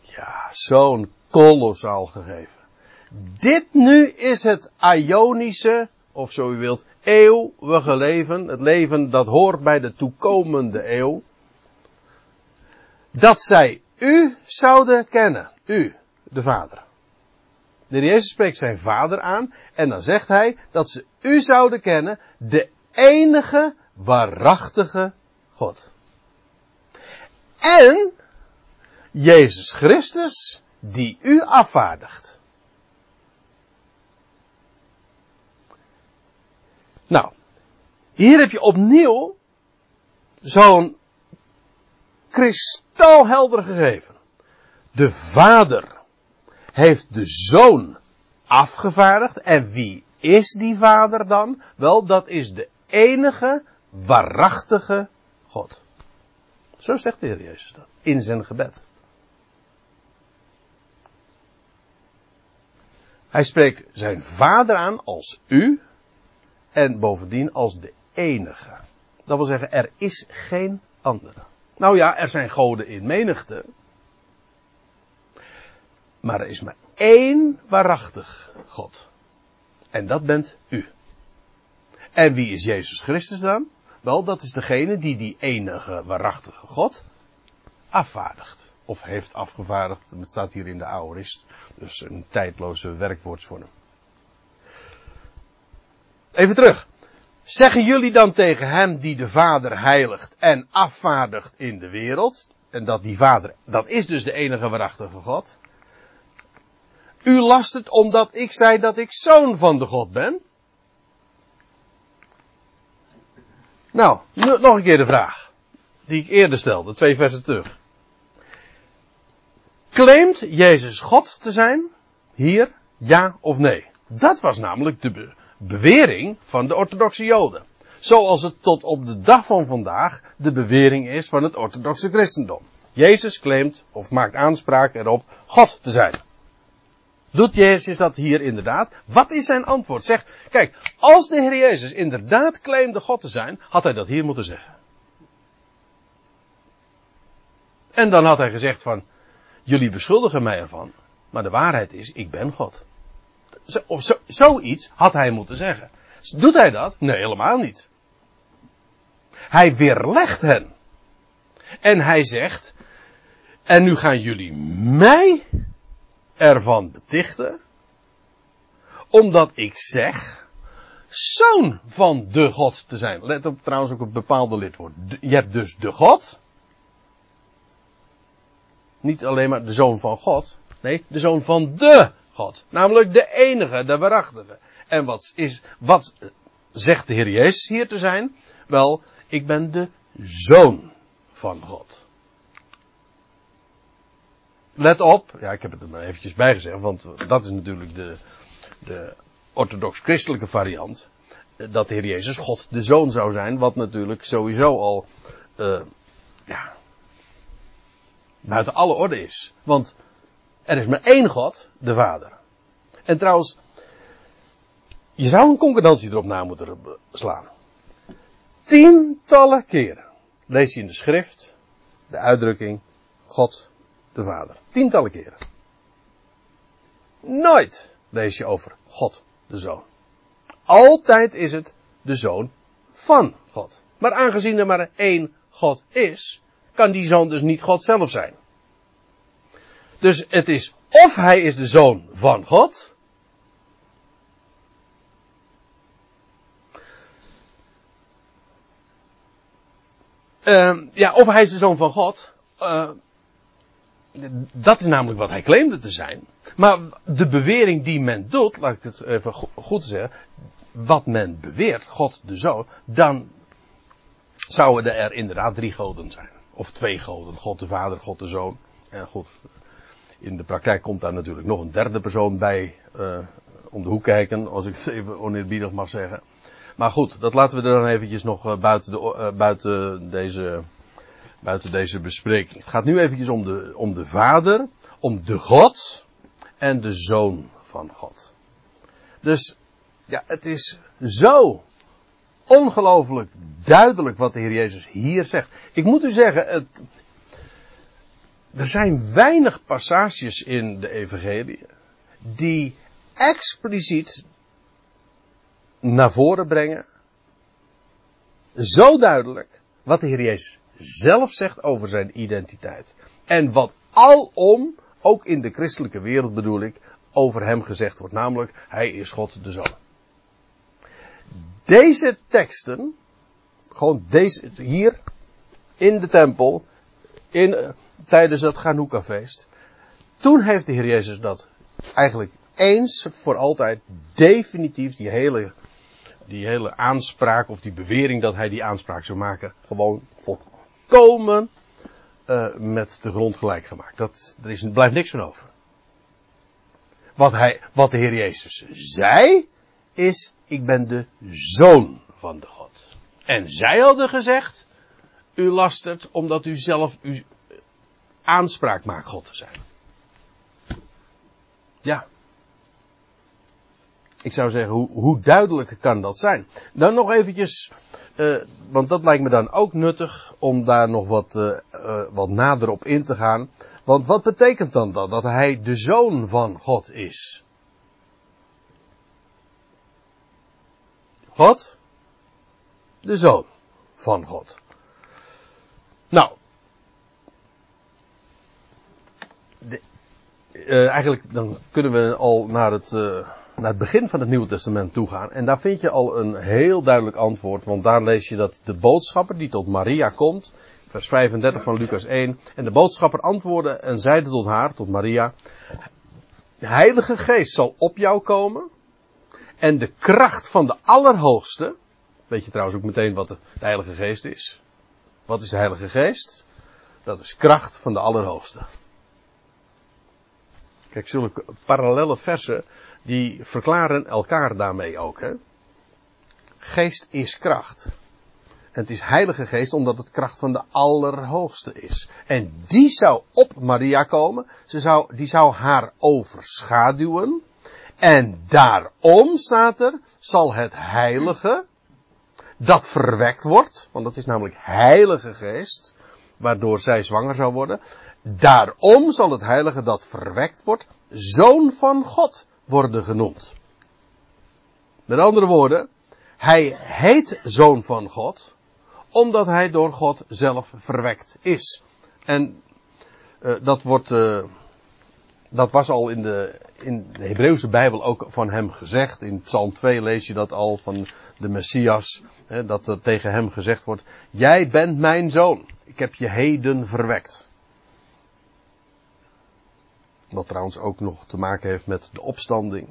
ja, zo'n kolossaal gegeven. Dit nu is het Ionische, of zo u wilt, eeuwige leven. Het leven dat hoort bij de toekomende eeuw. Dat zij u zouden kennen. U, de Vader. De Jezus spreekt zijn Vader aan en dan zegt hij dat ze u zouden kennen, de enige waarachtige God. En Jezus Christus die u afvaardigt. Nou, hier heb je opnieuw zo'n kristalhelder gegeven. De Vader heeft de Zoon afgevaardigd. En wie is die Vader dan? Wel, dat is de enige waarachtige God. Zo zegt de Heer Jezus dat. In zijn gebed. Hij spreekt zijn vader aan als u. En bovendien als de enige. Dat wil zeggen, er is geen andere. Nou ja, er zijn goden in menigte. Maar er is maar één waarachtig God. En dat bent u. En wie is Jezus Christus dan? Wel, dat is degene die die enige waarachtige God afvaardigt. Of heeft afgevaardigd. Het staat hier in de aorist. Dus een tijdloze werkwoordsvorm. Even terug. Zeggen jullie dan tegen hem die de Vader heiligt en afvaardigt in de wereld. En dat die Vader, dat is dus de enige waarachtige God. U last het omdat ik zei dat ik zoon van de God ben. Nou, nog een keer de vraag. Die ik eerder stelde, twee versen terug. Claimt Jezus God te zijn? Hier, ja of nee? Dat was namelijk de be bewering van de orthodoxe Joden. Zoals het tot op de dag van vandaag de bewering is van het orthodoxe christendom. Jezus claimt of maakt aanspraak erop God te zijn. Doet Jezus dat hier inderdaad? Wat is zijn antwoord? Zeg, kijk, als de Heer Jezus inderdaad claimde God te zijn, had hij dat hier moeten zeggen. En dan had hij gezegd van, jullie beschuldigen mij ervan, maar de waarheid is, ik ben God. Of zo, zoiets had hij moeten zeggen. Doet hij dat? Nee, helemaal niet. Hij weerlegt hen. En hij zegt, en nu gaan jullie mij ervan betichten, omdat ik zeg, zoon van de God te zijn. Let op trouwens ook op bepaalde lidwoord. Je hebt dus de God. Niet alleen maar de zoon van God. Nee, de zoon van de God. Namelijk de enige, de waarachtige. En wat is, wat zegt de Heer Jezus hier te zijn? Wel, ik ben de zoon van God. Let op, ja, ik heb het er maar eventjes bij gezegd, want dat is natuurlijk de, de orthodox-christelijke variant, eh, dat de Heer Jezus God de Zoon zou zijn, wat natuurlijk sowieso al, eh, ja, buiten alle orde is. Want er is maar één God, de Vader. En trouwens, je zou een concordantie erop na moeten slaan. Tientallen keren lees je in de schrift de uitdrukking God de Vader. Tientallen keren. Nooit lees je over God de Zoon. Altijd is het de Zoon van God. Maar aangezien er maar één God is, kan die Zoon dus niet God zelf zijn. Dus het is of hij is de Zoon van God, Uh, ja, of hij is de zoon van God. Uh, dat is namelijk wat hij claimde te zijn. Maar de bewering die men doet, laat ik het even goed zeggen. Wat men beweert, God de zoon, dan zouden er inderdaad drie goden zijn. Of twee goden, God de Vader, God de Zoon. En goed, in de praktijk komt daar natuurlijk nog een derde persoon bij uh, om de hoek kijken, als ik het even oneerbiedig mag zeggen. Maar goed, dat laten we er dan eventjes nog uh, buiten, de, uh, buiten, deze, buiten deze bespreking. Het gaat nu eventjes om de, om de Vader, om de God en de Zoon van God. Dus, ja, het is zo ongelooflijk duidelijk wat de Heer Jezus hier zegt. Ik moet u zeggen, het, er zijn weinig passages in de Evangelie die expliciet naar voren brengen. Zo duidelijk wat de Heer Jezus zelf zegt over zijn identiteit. En wat alom, ook in de christelijke wereld bedoel ik, over hem gezegd wordt. Namelijk, hij is God de Zoon. Deze teksten, gewoon deze, hier, in de tempel, in, tijdens het Chanukka-feest. Toen heeft de Heer Jezus dat eigenlijk eens voor altijd definitief die hele die hele aanspraak of die bewering dat hij die aanspraak zou maken, gewoon uh, met de grond gelijk gemaakt. Dat, er is, blijft niks van over. Wat, hij, wat de Heer Jezus zei, is: Ik ben de zoon van de God. En zij hadden gezegd: U lastert omdat u zelf uw aanspraak maakt God te zijn. Ja. Ik zou zeggen, hoe, hoe duidelijk kan dat zijn? Dan nog eventjes, uh, want dat lijkt me dan ook nuttig om daar nog wat, uh, uh, wat nader op in te gaan. Want wat betekent dan dat? Dat hij de zoon van God is. God, de zoon van God. Nou, eigenlijk dan kunnen we al naar het naar het begin van het Nieuwe Testament toe gaan. En daar vind je al een heel duidelijk antwoord. Want daar lees je dat de boodschapper die tot Maria komt. Vers 35 van Lucas 1. En de boodschapper antwoordde en zeide tot haar, tot Maria. De Heilige Geest zal op jou komen. En de kracht van de Allerhoogste. Weet je trouwens ook meteen wat de Heilige Geest is? Wat is de Heilige Geest? Dat is kracht van de Allerhoogste. Kijk, zulke parallele versen die verklaren elkaar daarmee ook. Hè? Geest is kracht. Het is heilige geest omdat het kracht van de Allerhoogste is. En die zou op Maria komen. Ze zou, die zou haar overschaduwen. En daarom staat er, zal het heilige, dat verwekt wordt, want dat is namelijk heilige geest, waardoor zij zwanger zou worden. Daarom zal het heilige dat verwekt wordt, zoon van God worden genoemd. Met andere woorden, hij heet zoon van God, omdat hij door God zelf verwekt is. En uh, dat wordt, uh, dat was al in de, in de Hebreeuwse Bijbel ook van hem gezegd. In Psalm 2 lees je dat al van de Messias, hè, dat er tegen hem gezegd wordt, jij bent mijn zoon, ik heb je heden verwekt. Wat trouwens ook nog te maken heeft met de opstanding.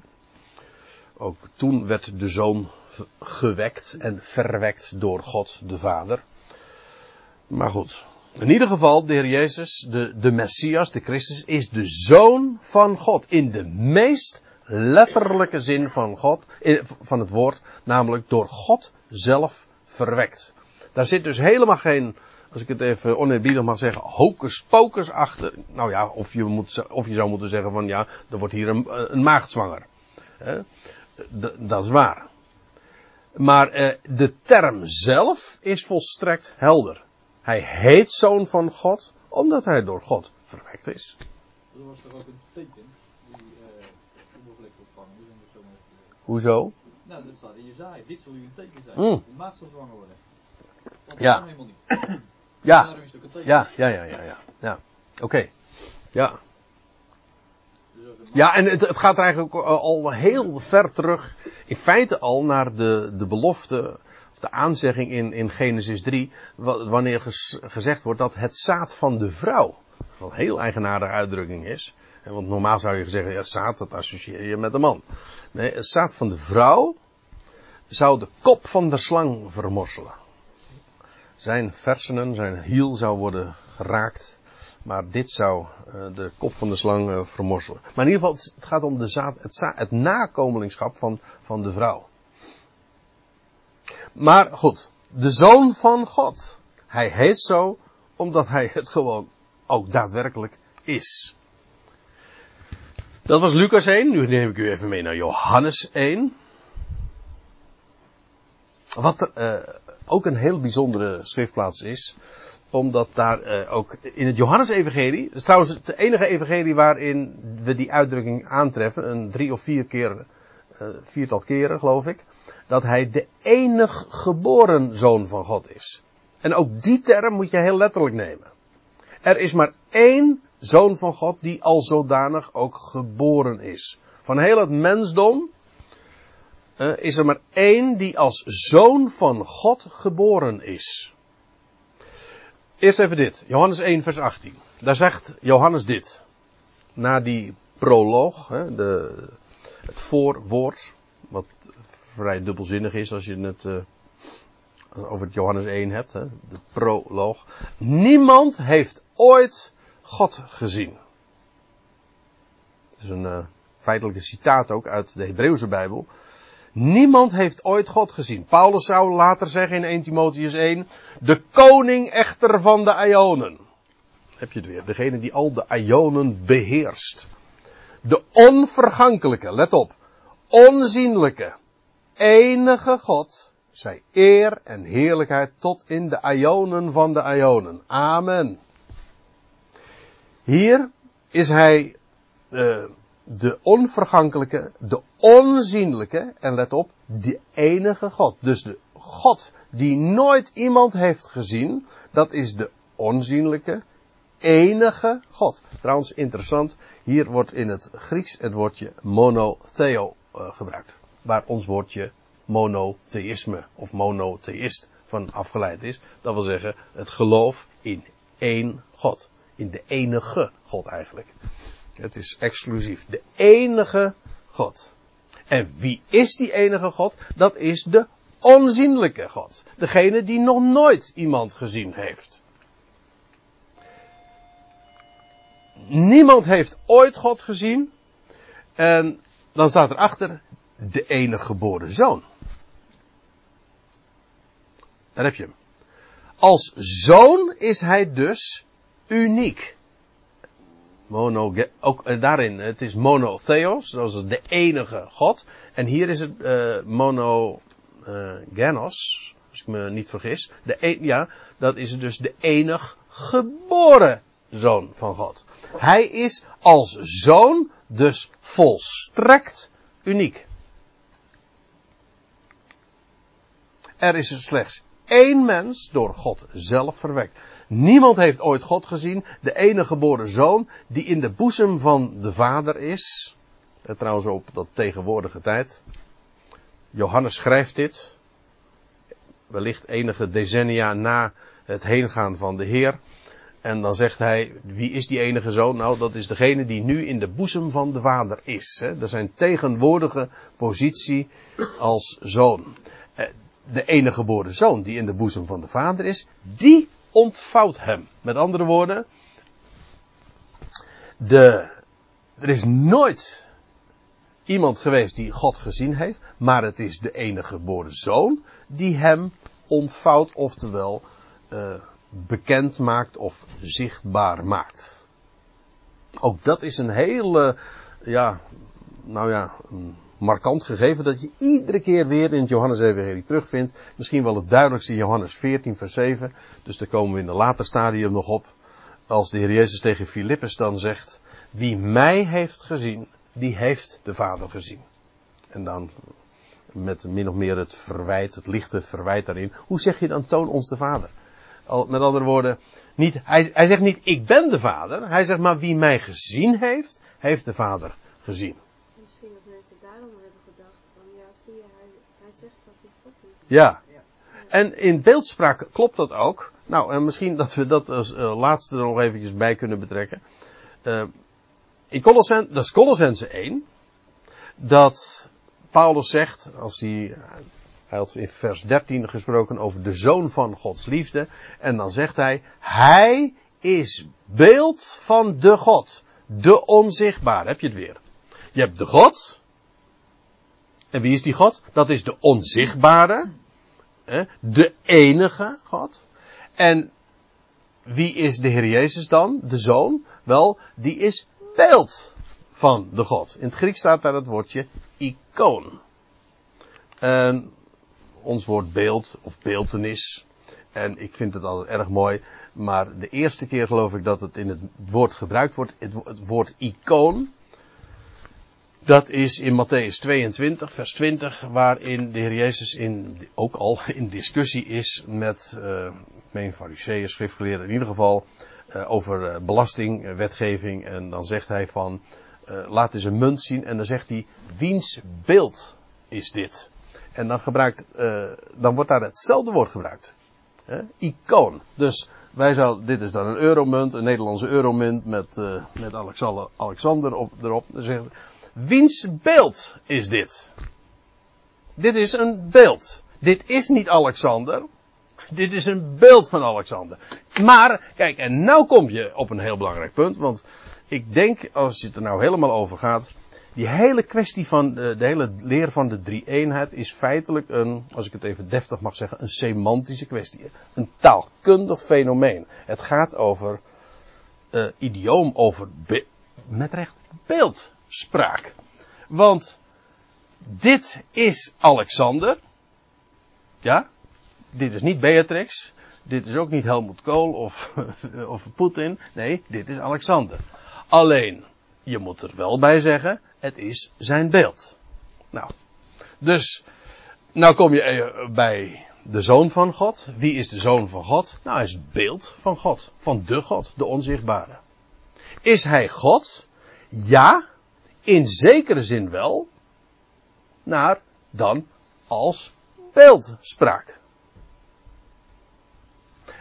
Ook toen werd de zoon gewekt en verwekt door God de Vader. Maar goed. In ieder geval, de Heer Jezus, de, de Messias, de Christus, is de zoon van God. In de meest letterlijke zin van God, eh, van het woord, namelijk door God zelf verwekt. Daar zit dus helemaal geen, als ik het even oneerbiedig mag zeggen, hocus pocus achter. Nou ja, of je, moet, of je zou moeten zeggen van ja, er wordt hier een, een maagd zwanger. Dat is waar. Maar eh, de term zelf is volstrekt helder. Hij heet zoon van God, omdat hij door God verwekt is. Dat was toch ook een teken die eh onmogelijk even te- Hoezo? Nou, dat staat in Jezaja. Dit zal u een teken zijn. Mm. De maagd zal zwanger worden. Dat Ja. helemaal niet. Ja, ja, ja, ja, ja, ja. ja. Oké. Ja. Ja, en het, het gaat eigenlijk eh, al heel ver terug, in feite al naar de, de belofte, of de aanzegging in, in Genesis 3, wa- wanneer ges- gezegd wordt dat het zaad van de vrouw, wat een heel eigenaardige uitdrukking is, want normaal zou je zeggen, ja, zaad, dat associeer je met de man. Nee, het zaad van de vrouw zou de kop van de slang vermorselen. Zijn versenen, zijn hiel zou worden geraakt. Maar dit zou eh, de kop van de slang eh, vermorselen. Maar in ieder geval, het, gaat om de zaad, het, za- het nakomelingschap van, van de vrouw. Maar goed, de zoon van God. Hij heet zo omdat hij het gewoon ook daadwerkelijk is. Dat was Lucas 1. Nu neem ik u even mee naar Johannes 1. Wat eh, ook een heel bijzondere schriftplaats is omdat daar eh, ook in het Johannes-evangelie, dat is trouwens het enige evangelie waarin we die uitdrukking aantreffen, een drie of vier keer, eh, viertal keren geloof ik, dat hij de enig geboren zoon van God is. En ook die term moet je heel letterlijk nemen. Er is maar één zoon van God die al zodanig ook geboren is. Van heel het mensdom eh, is er maar één die als zoon van God geboren is. Eerst even dit. Johannes 1 vers 18. Daar zegt Johannes dit. Na die proloog, hè, de, het voorwoord. Wat vrij dubbelzinnig is als je het eh, over het Johannes 1 hebt. Hè, de proloog. Niemand heeft ooit God gezien. Dat is een eh, feitelijke citaat ook uit de Hebreeuwse Bijbel. Niemand heeft ooit God gezien. Paulus zou later zeggen in 1 Timotheus 1, de koning echter van de Ionen. Heb je het weer, degene die al de Ionen beheerst. De onvergankelijke, let op, onzienlijke, enige God, zij eer en heerlijkheid tot in de Ionen van de Ionen. Amen. Hier is hij uh, de onvergankelijke, de onzienlijke, en let op, de enige God. Dus de God die nooit iemand heeft gezien, dat is de onzienlijke, enige God. Trouwens, interessant, hier wordt in het Grieks het woordje monotheo uh, gebruikt. Waar ons woordje monotheïsme of monotheïst van afgeleid is. Dat wil zeggen, het geloof in één God. In de enige God eigenlijk. Het is exclusief. De enige God. En wie is die enige God? Dat is de onzienlijke God. Degene die nog nooit iemand gezien heeft. Niemand heeft ooit God gezien. En dan staat erachter de enige geboren zoon. Daar heb je hem. Als zoon is hij dus uniek. Mono, ook daarin, het is monotheos, dat is de enige God. En hier is het uh, monogenos, als ik me niet vergis. De een, ja, dat is dus de enig geboren zoon van God. Hij is als zoon dus volstrekt uniek. Er is er slechts één mens door God zelf verwekt. Niemand heeft ooit God gezien. De enige geboren zoon die in de boezem van de vader is. Trouwens op dat tegenwoordige tijd. Johannes schrijft dit. Wellicht enige decennia na het heengaan van de Heer. En dan zegt hij, wie is die enige zoon? Nou, dat is degene die nu in de boezem van de vader is. Hè? Dat zijn tegenwoordige positie als zoon. De enige geboren zoon die in de boezem van de vader is, die ontvouwt hem. Met andere woorden, de, er is nooit iemand geweest die God gezien heeft, maar het is de enige geboren zoon die hem ontvouwt, oftewel eh, bekend maakt of zichtbaar maakt. Ook dat is een hele, ja, nou ja, markant gegeven dat je iedere keer weer in het Johannes-evangelie terugvindt. Misschien wel het duidelijkste Johannes 14 vers 7. Dus daar komen we in een later stadium nog op. Als de Heer Jezus tegen Filippus dan zegt, wie mij heeft gezien, die heeft de Vader gezien. En dan met min of meer het verwijt, het lichte verwijt daarin. Hoe zeg je dan toon ons de Vader? Met andere woorden, niet, hij, hij zegt niet ik ben de Vader. Hij zegt maar wie mij gezien heeft, heeft de Vader gezien. Misschien dat mensen daarom hebben gedacht van ja, hij, zegt dat hij God is. Ja. En in beeldspraak klopt dat ook. Nou, en misschien dat we dat als uh, laatste er nog eventjes bij kunnen betrekken. Uh, in dat is Colossense 1. Dat Paulus zegt, als hij, hij had in vers 13 gesproken over de zoon van Gods liefde. En dan zegt hij, hij is beeld van de God. De onzichtbare. Heb je het weer. Je hebt de God. En wie is die God? Dat is de onzichtbare. De enige God. En wie is de Heer Jezus dan? De Zoon? Wel, die is beeld van de God. In het Grieks staat daar het woordje icoon. En ons woord beeld of beeltenis. En ik vind het altijd erg mooi. Maar de eerste keer geloof ik dat het in het woord gebruikt wordt. Het woord icoon. Dat is in Matthäus 22, vers 20, waarin de Heer Jezus in, ook al in discussie is met, uh, ik meen fariseeën, schriftgeleerden in ieder geval, uh, over uh, belasting, wetgeving. En dan zegt hij van, laat eens een munt zien. En dan zegt hij, wiens beeld is dit? En dan gebruikt, dan wordt daar hetzelfde woord gebruikt. icoon. Dus wij zouden, dit is dan een euromunt, een Nederlandse euromunt met, met Alexander, Alexander op, erop. Dan Wiens beeld is dit? Dit is een beeld. Dit is niet Alexander. Dit is een beeld van Alexander. Maar, kijk, en nou kom je op een heel belangrijk punt. Want ik denk, als je het er nou helemaal over gaat. Die hele kwestie van de, hele leer van de drie-eenheid is feitelijk een, als ik het even deftig mag zeggen, een semantische kwestie. Een taalkundig fenomeen. Het gaat over uh, idioom, over be- met recht beeld spraak. Want dit is Alexander. Ja, dit is niet Beatrix. Dit is ook niet Helmut Kool of, of Poetin. Nee, dit is Alexander. Alleen, je moet er wel bij zeggen, het is zijn beeld. Nou, dus, nou kom je bij de zoon van God. Wie is de zoon van God? Nou, hij is het beeld van God. Van de God, de onzichtbare. Is hij God? Ja, in zekere zin wel, naar dan als beeldspraak.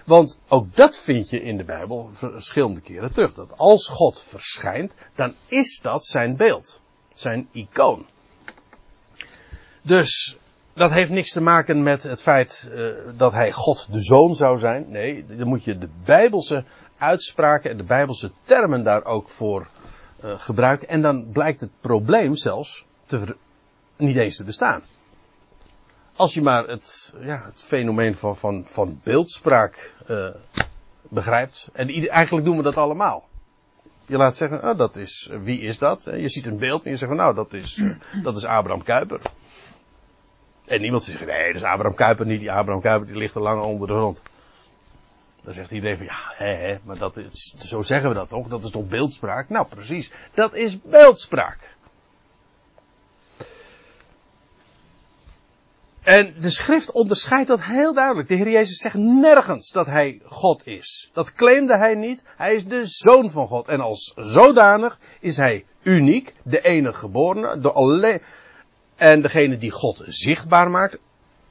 Want ook dat vind je in de Bijbel verschillende keren terug. Dat als God verschijnt, dan is dat zijn beeld. Zijn icoon. Dus dat heeft niks te maken met het feit uh, dat hij God de zoon zou zijn. Nee, dan moet je de Bijbelse uitspraken en de Bijbelse termen daar ook voor gebruiken. En dan blijkt het probleem zelfs te, niet eens te bestaan. Als je maar het, ja, het fenomeen van, van, van beeldspraak uh, begrijpt. En eigenlijk doen we dat allemaal. Je laat zeggen, oh, dat is, wie is dat? Je ziet een beeld en je zegt van, nou, dat is, uh, dat is Abraham Kuyper. En niemand zegt, nee, dat is Abraham Kuyper niet. Die Abraham Kuyper die ligt er lang onder de grond. Dan zegt iedereen van ja, hè, hè, maar dat is, zo zeggen we dat toch? Dat is toch beeldspraak? Nou, precies. Dat is beeldspraak. En de schrift onderscheidt dat heel duidelijk. De Heer Jezus zegt nergens dat hij God is. Dat claimde hij niet. Hij is de zoon van God. En als zodanig is hij uniek, de enige geborene, de alleen, en degene die God zichtbaar maakt,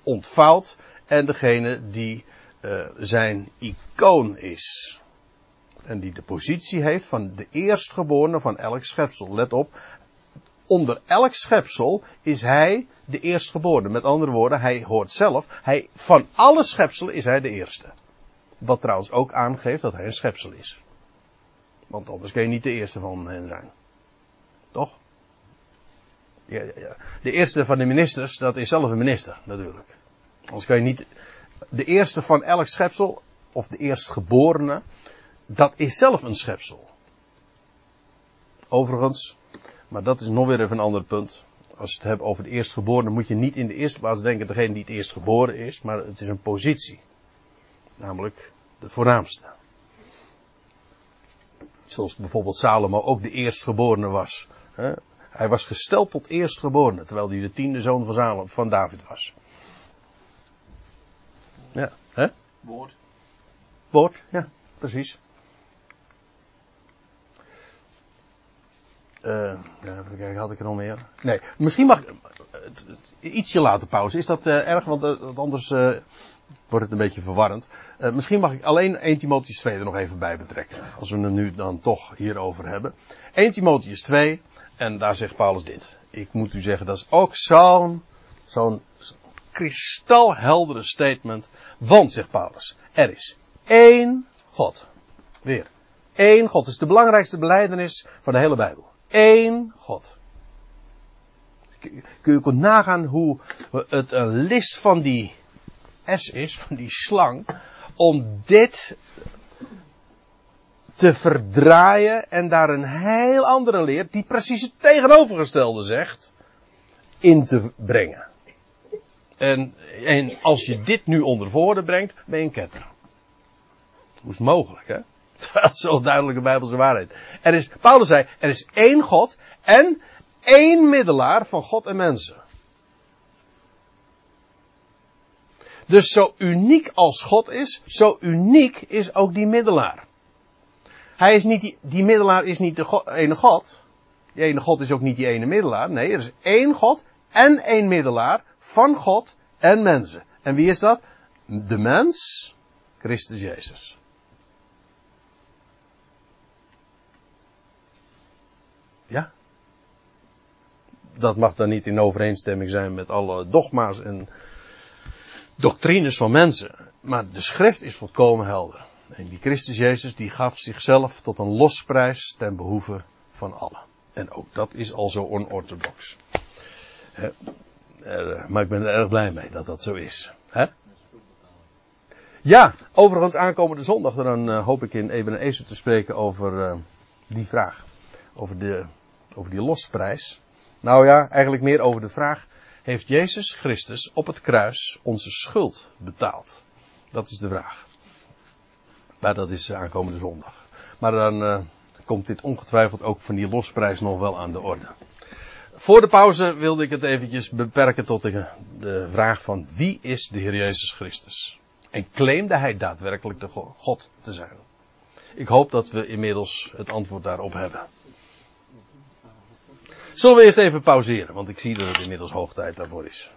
ontvouwt, en degene die uh, zijn icoon is. En die de positie heeft van de eerstgeborene van elk schepsel. Let op, onder elk schepsel is hij de eerstgeborene. Met andere woorden, hij hoort zelf, hij, van alle schepselen is hij de eerste. Wat trouwens ook aangeeft dat hij een schepsel is. Want anders kun je niet de eerste van hen zijn. Toch? Ja, ja, ja. De eerste van de ministers, dat is zelf een minister, natuurlijk. Anders kan je niet. De eerste van elk schepsel, of de eerstgeborene, dat is zelf een schepsel. Overigens, maar dat is nog weer even een ander punt. Als je het hebt over de eerstgeborene, moet je niet in de eerste plaats denken degene die het eerst geboren is, maar het is een positie. Namelijk de voornaamste. Zoals bijvoorbeeld Salomo ook de eerstgeborene was. Hij was gesteld tot eerstgeborene, terwijl hij de tiende zoon van David was. Ja, hè? Woord. Woord, ja, precies. Eh, ja, even kijken, had ik er nog meer? Nee, misschien mag ik ietsje laten pauze. Is dat eh, erg? Want, eh, anders wordt het een beetje verwarrend. Misschien mag ik alleen 1 Timotheus 2 er nog even bij betrekken. Als we het nu dan toch hierover hebben. 1 Timotheus 2, en daar zegt Paulus dit. Ik moet u zeggen, dat is ook zo'n zo'n kristalheldere statement. Want, zegt Paulus, er is één God. Weer. Eén God. Dat is de belangrijkste beleidenis van de hele Bijbel. Eén God. Kun je kunt nagaan hoe het een list van die S is, van die slang, om dit te verdraaien en daar een heel andere leer, die precies het tegenovergestelde zegt, in te brengen. En, en als je dit nu onder woorden brengt, ben je een ketter. Hoe is het mogelijk, hè? Terwijl het zo'n duidelijke Bijbelse waarheid. Er is, Paulus zei, er is één God en één middelaar van God en mensen. Dus zo uniek als God is, zo uniek is ook die middelaar. Hij is niet die, die middelaar is niet de God, ene God. Die ene God is ook niet die ene middelaar. Nee, er is één God en één middelaar van God en mensen. En wie is dat? De mens, Christus Jezus. Ja. Dat mag dan niet in overeenstemming zijn met alle dogma's en doctrines van mensen. Maar de schrift is volkomen helder. En die Christus Jezus die gaf zichzelf tot een losprijs ten behoeve van allen. En ook dat is al zo onorthodox. Eh, maar ik ben er erg blij mee dat dat zo is. Hè? Ja, overigens aankomende zondag dan eh, hoop ik in Eben Ezer te spreken over eh, die vraag. Over, de, over die losprijs. Nou ja, eigenlijk meer over de vraag. Heeft Jezus Christus op het kruis onze schuld betaald? Dat is de vraag. Maar dat is aankomende zondag. Maar dan komt dit ongetwijfeld ook van die losprijs nog wel aan de orde. Voor de pauze wilde ik het eventjes beperken tot de, vraag van wie is de Heer Jezus Christus? En claimde hij daadwerkelijk de God te zijn? Ik hoop dat we inmiddels het antwoord daarop hebben. Zullen we eerst even pauzeren, want ik zie dat het inmiddels hoog tijd daarvoor is.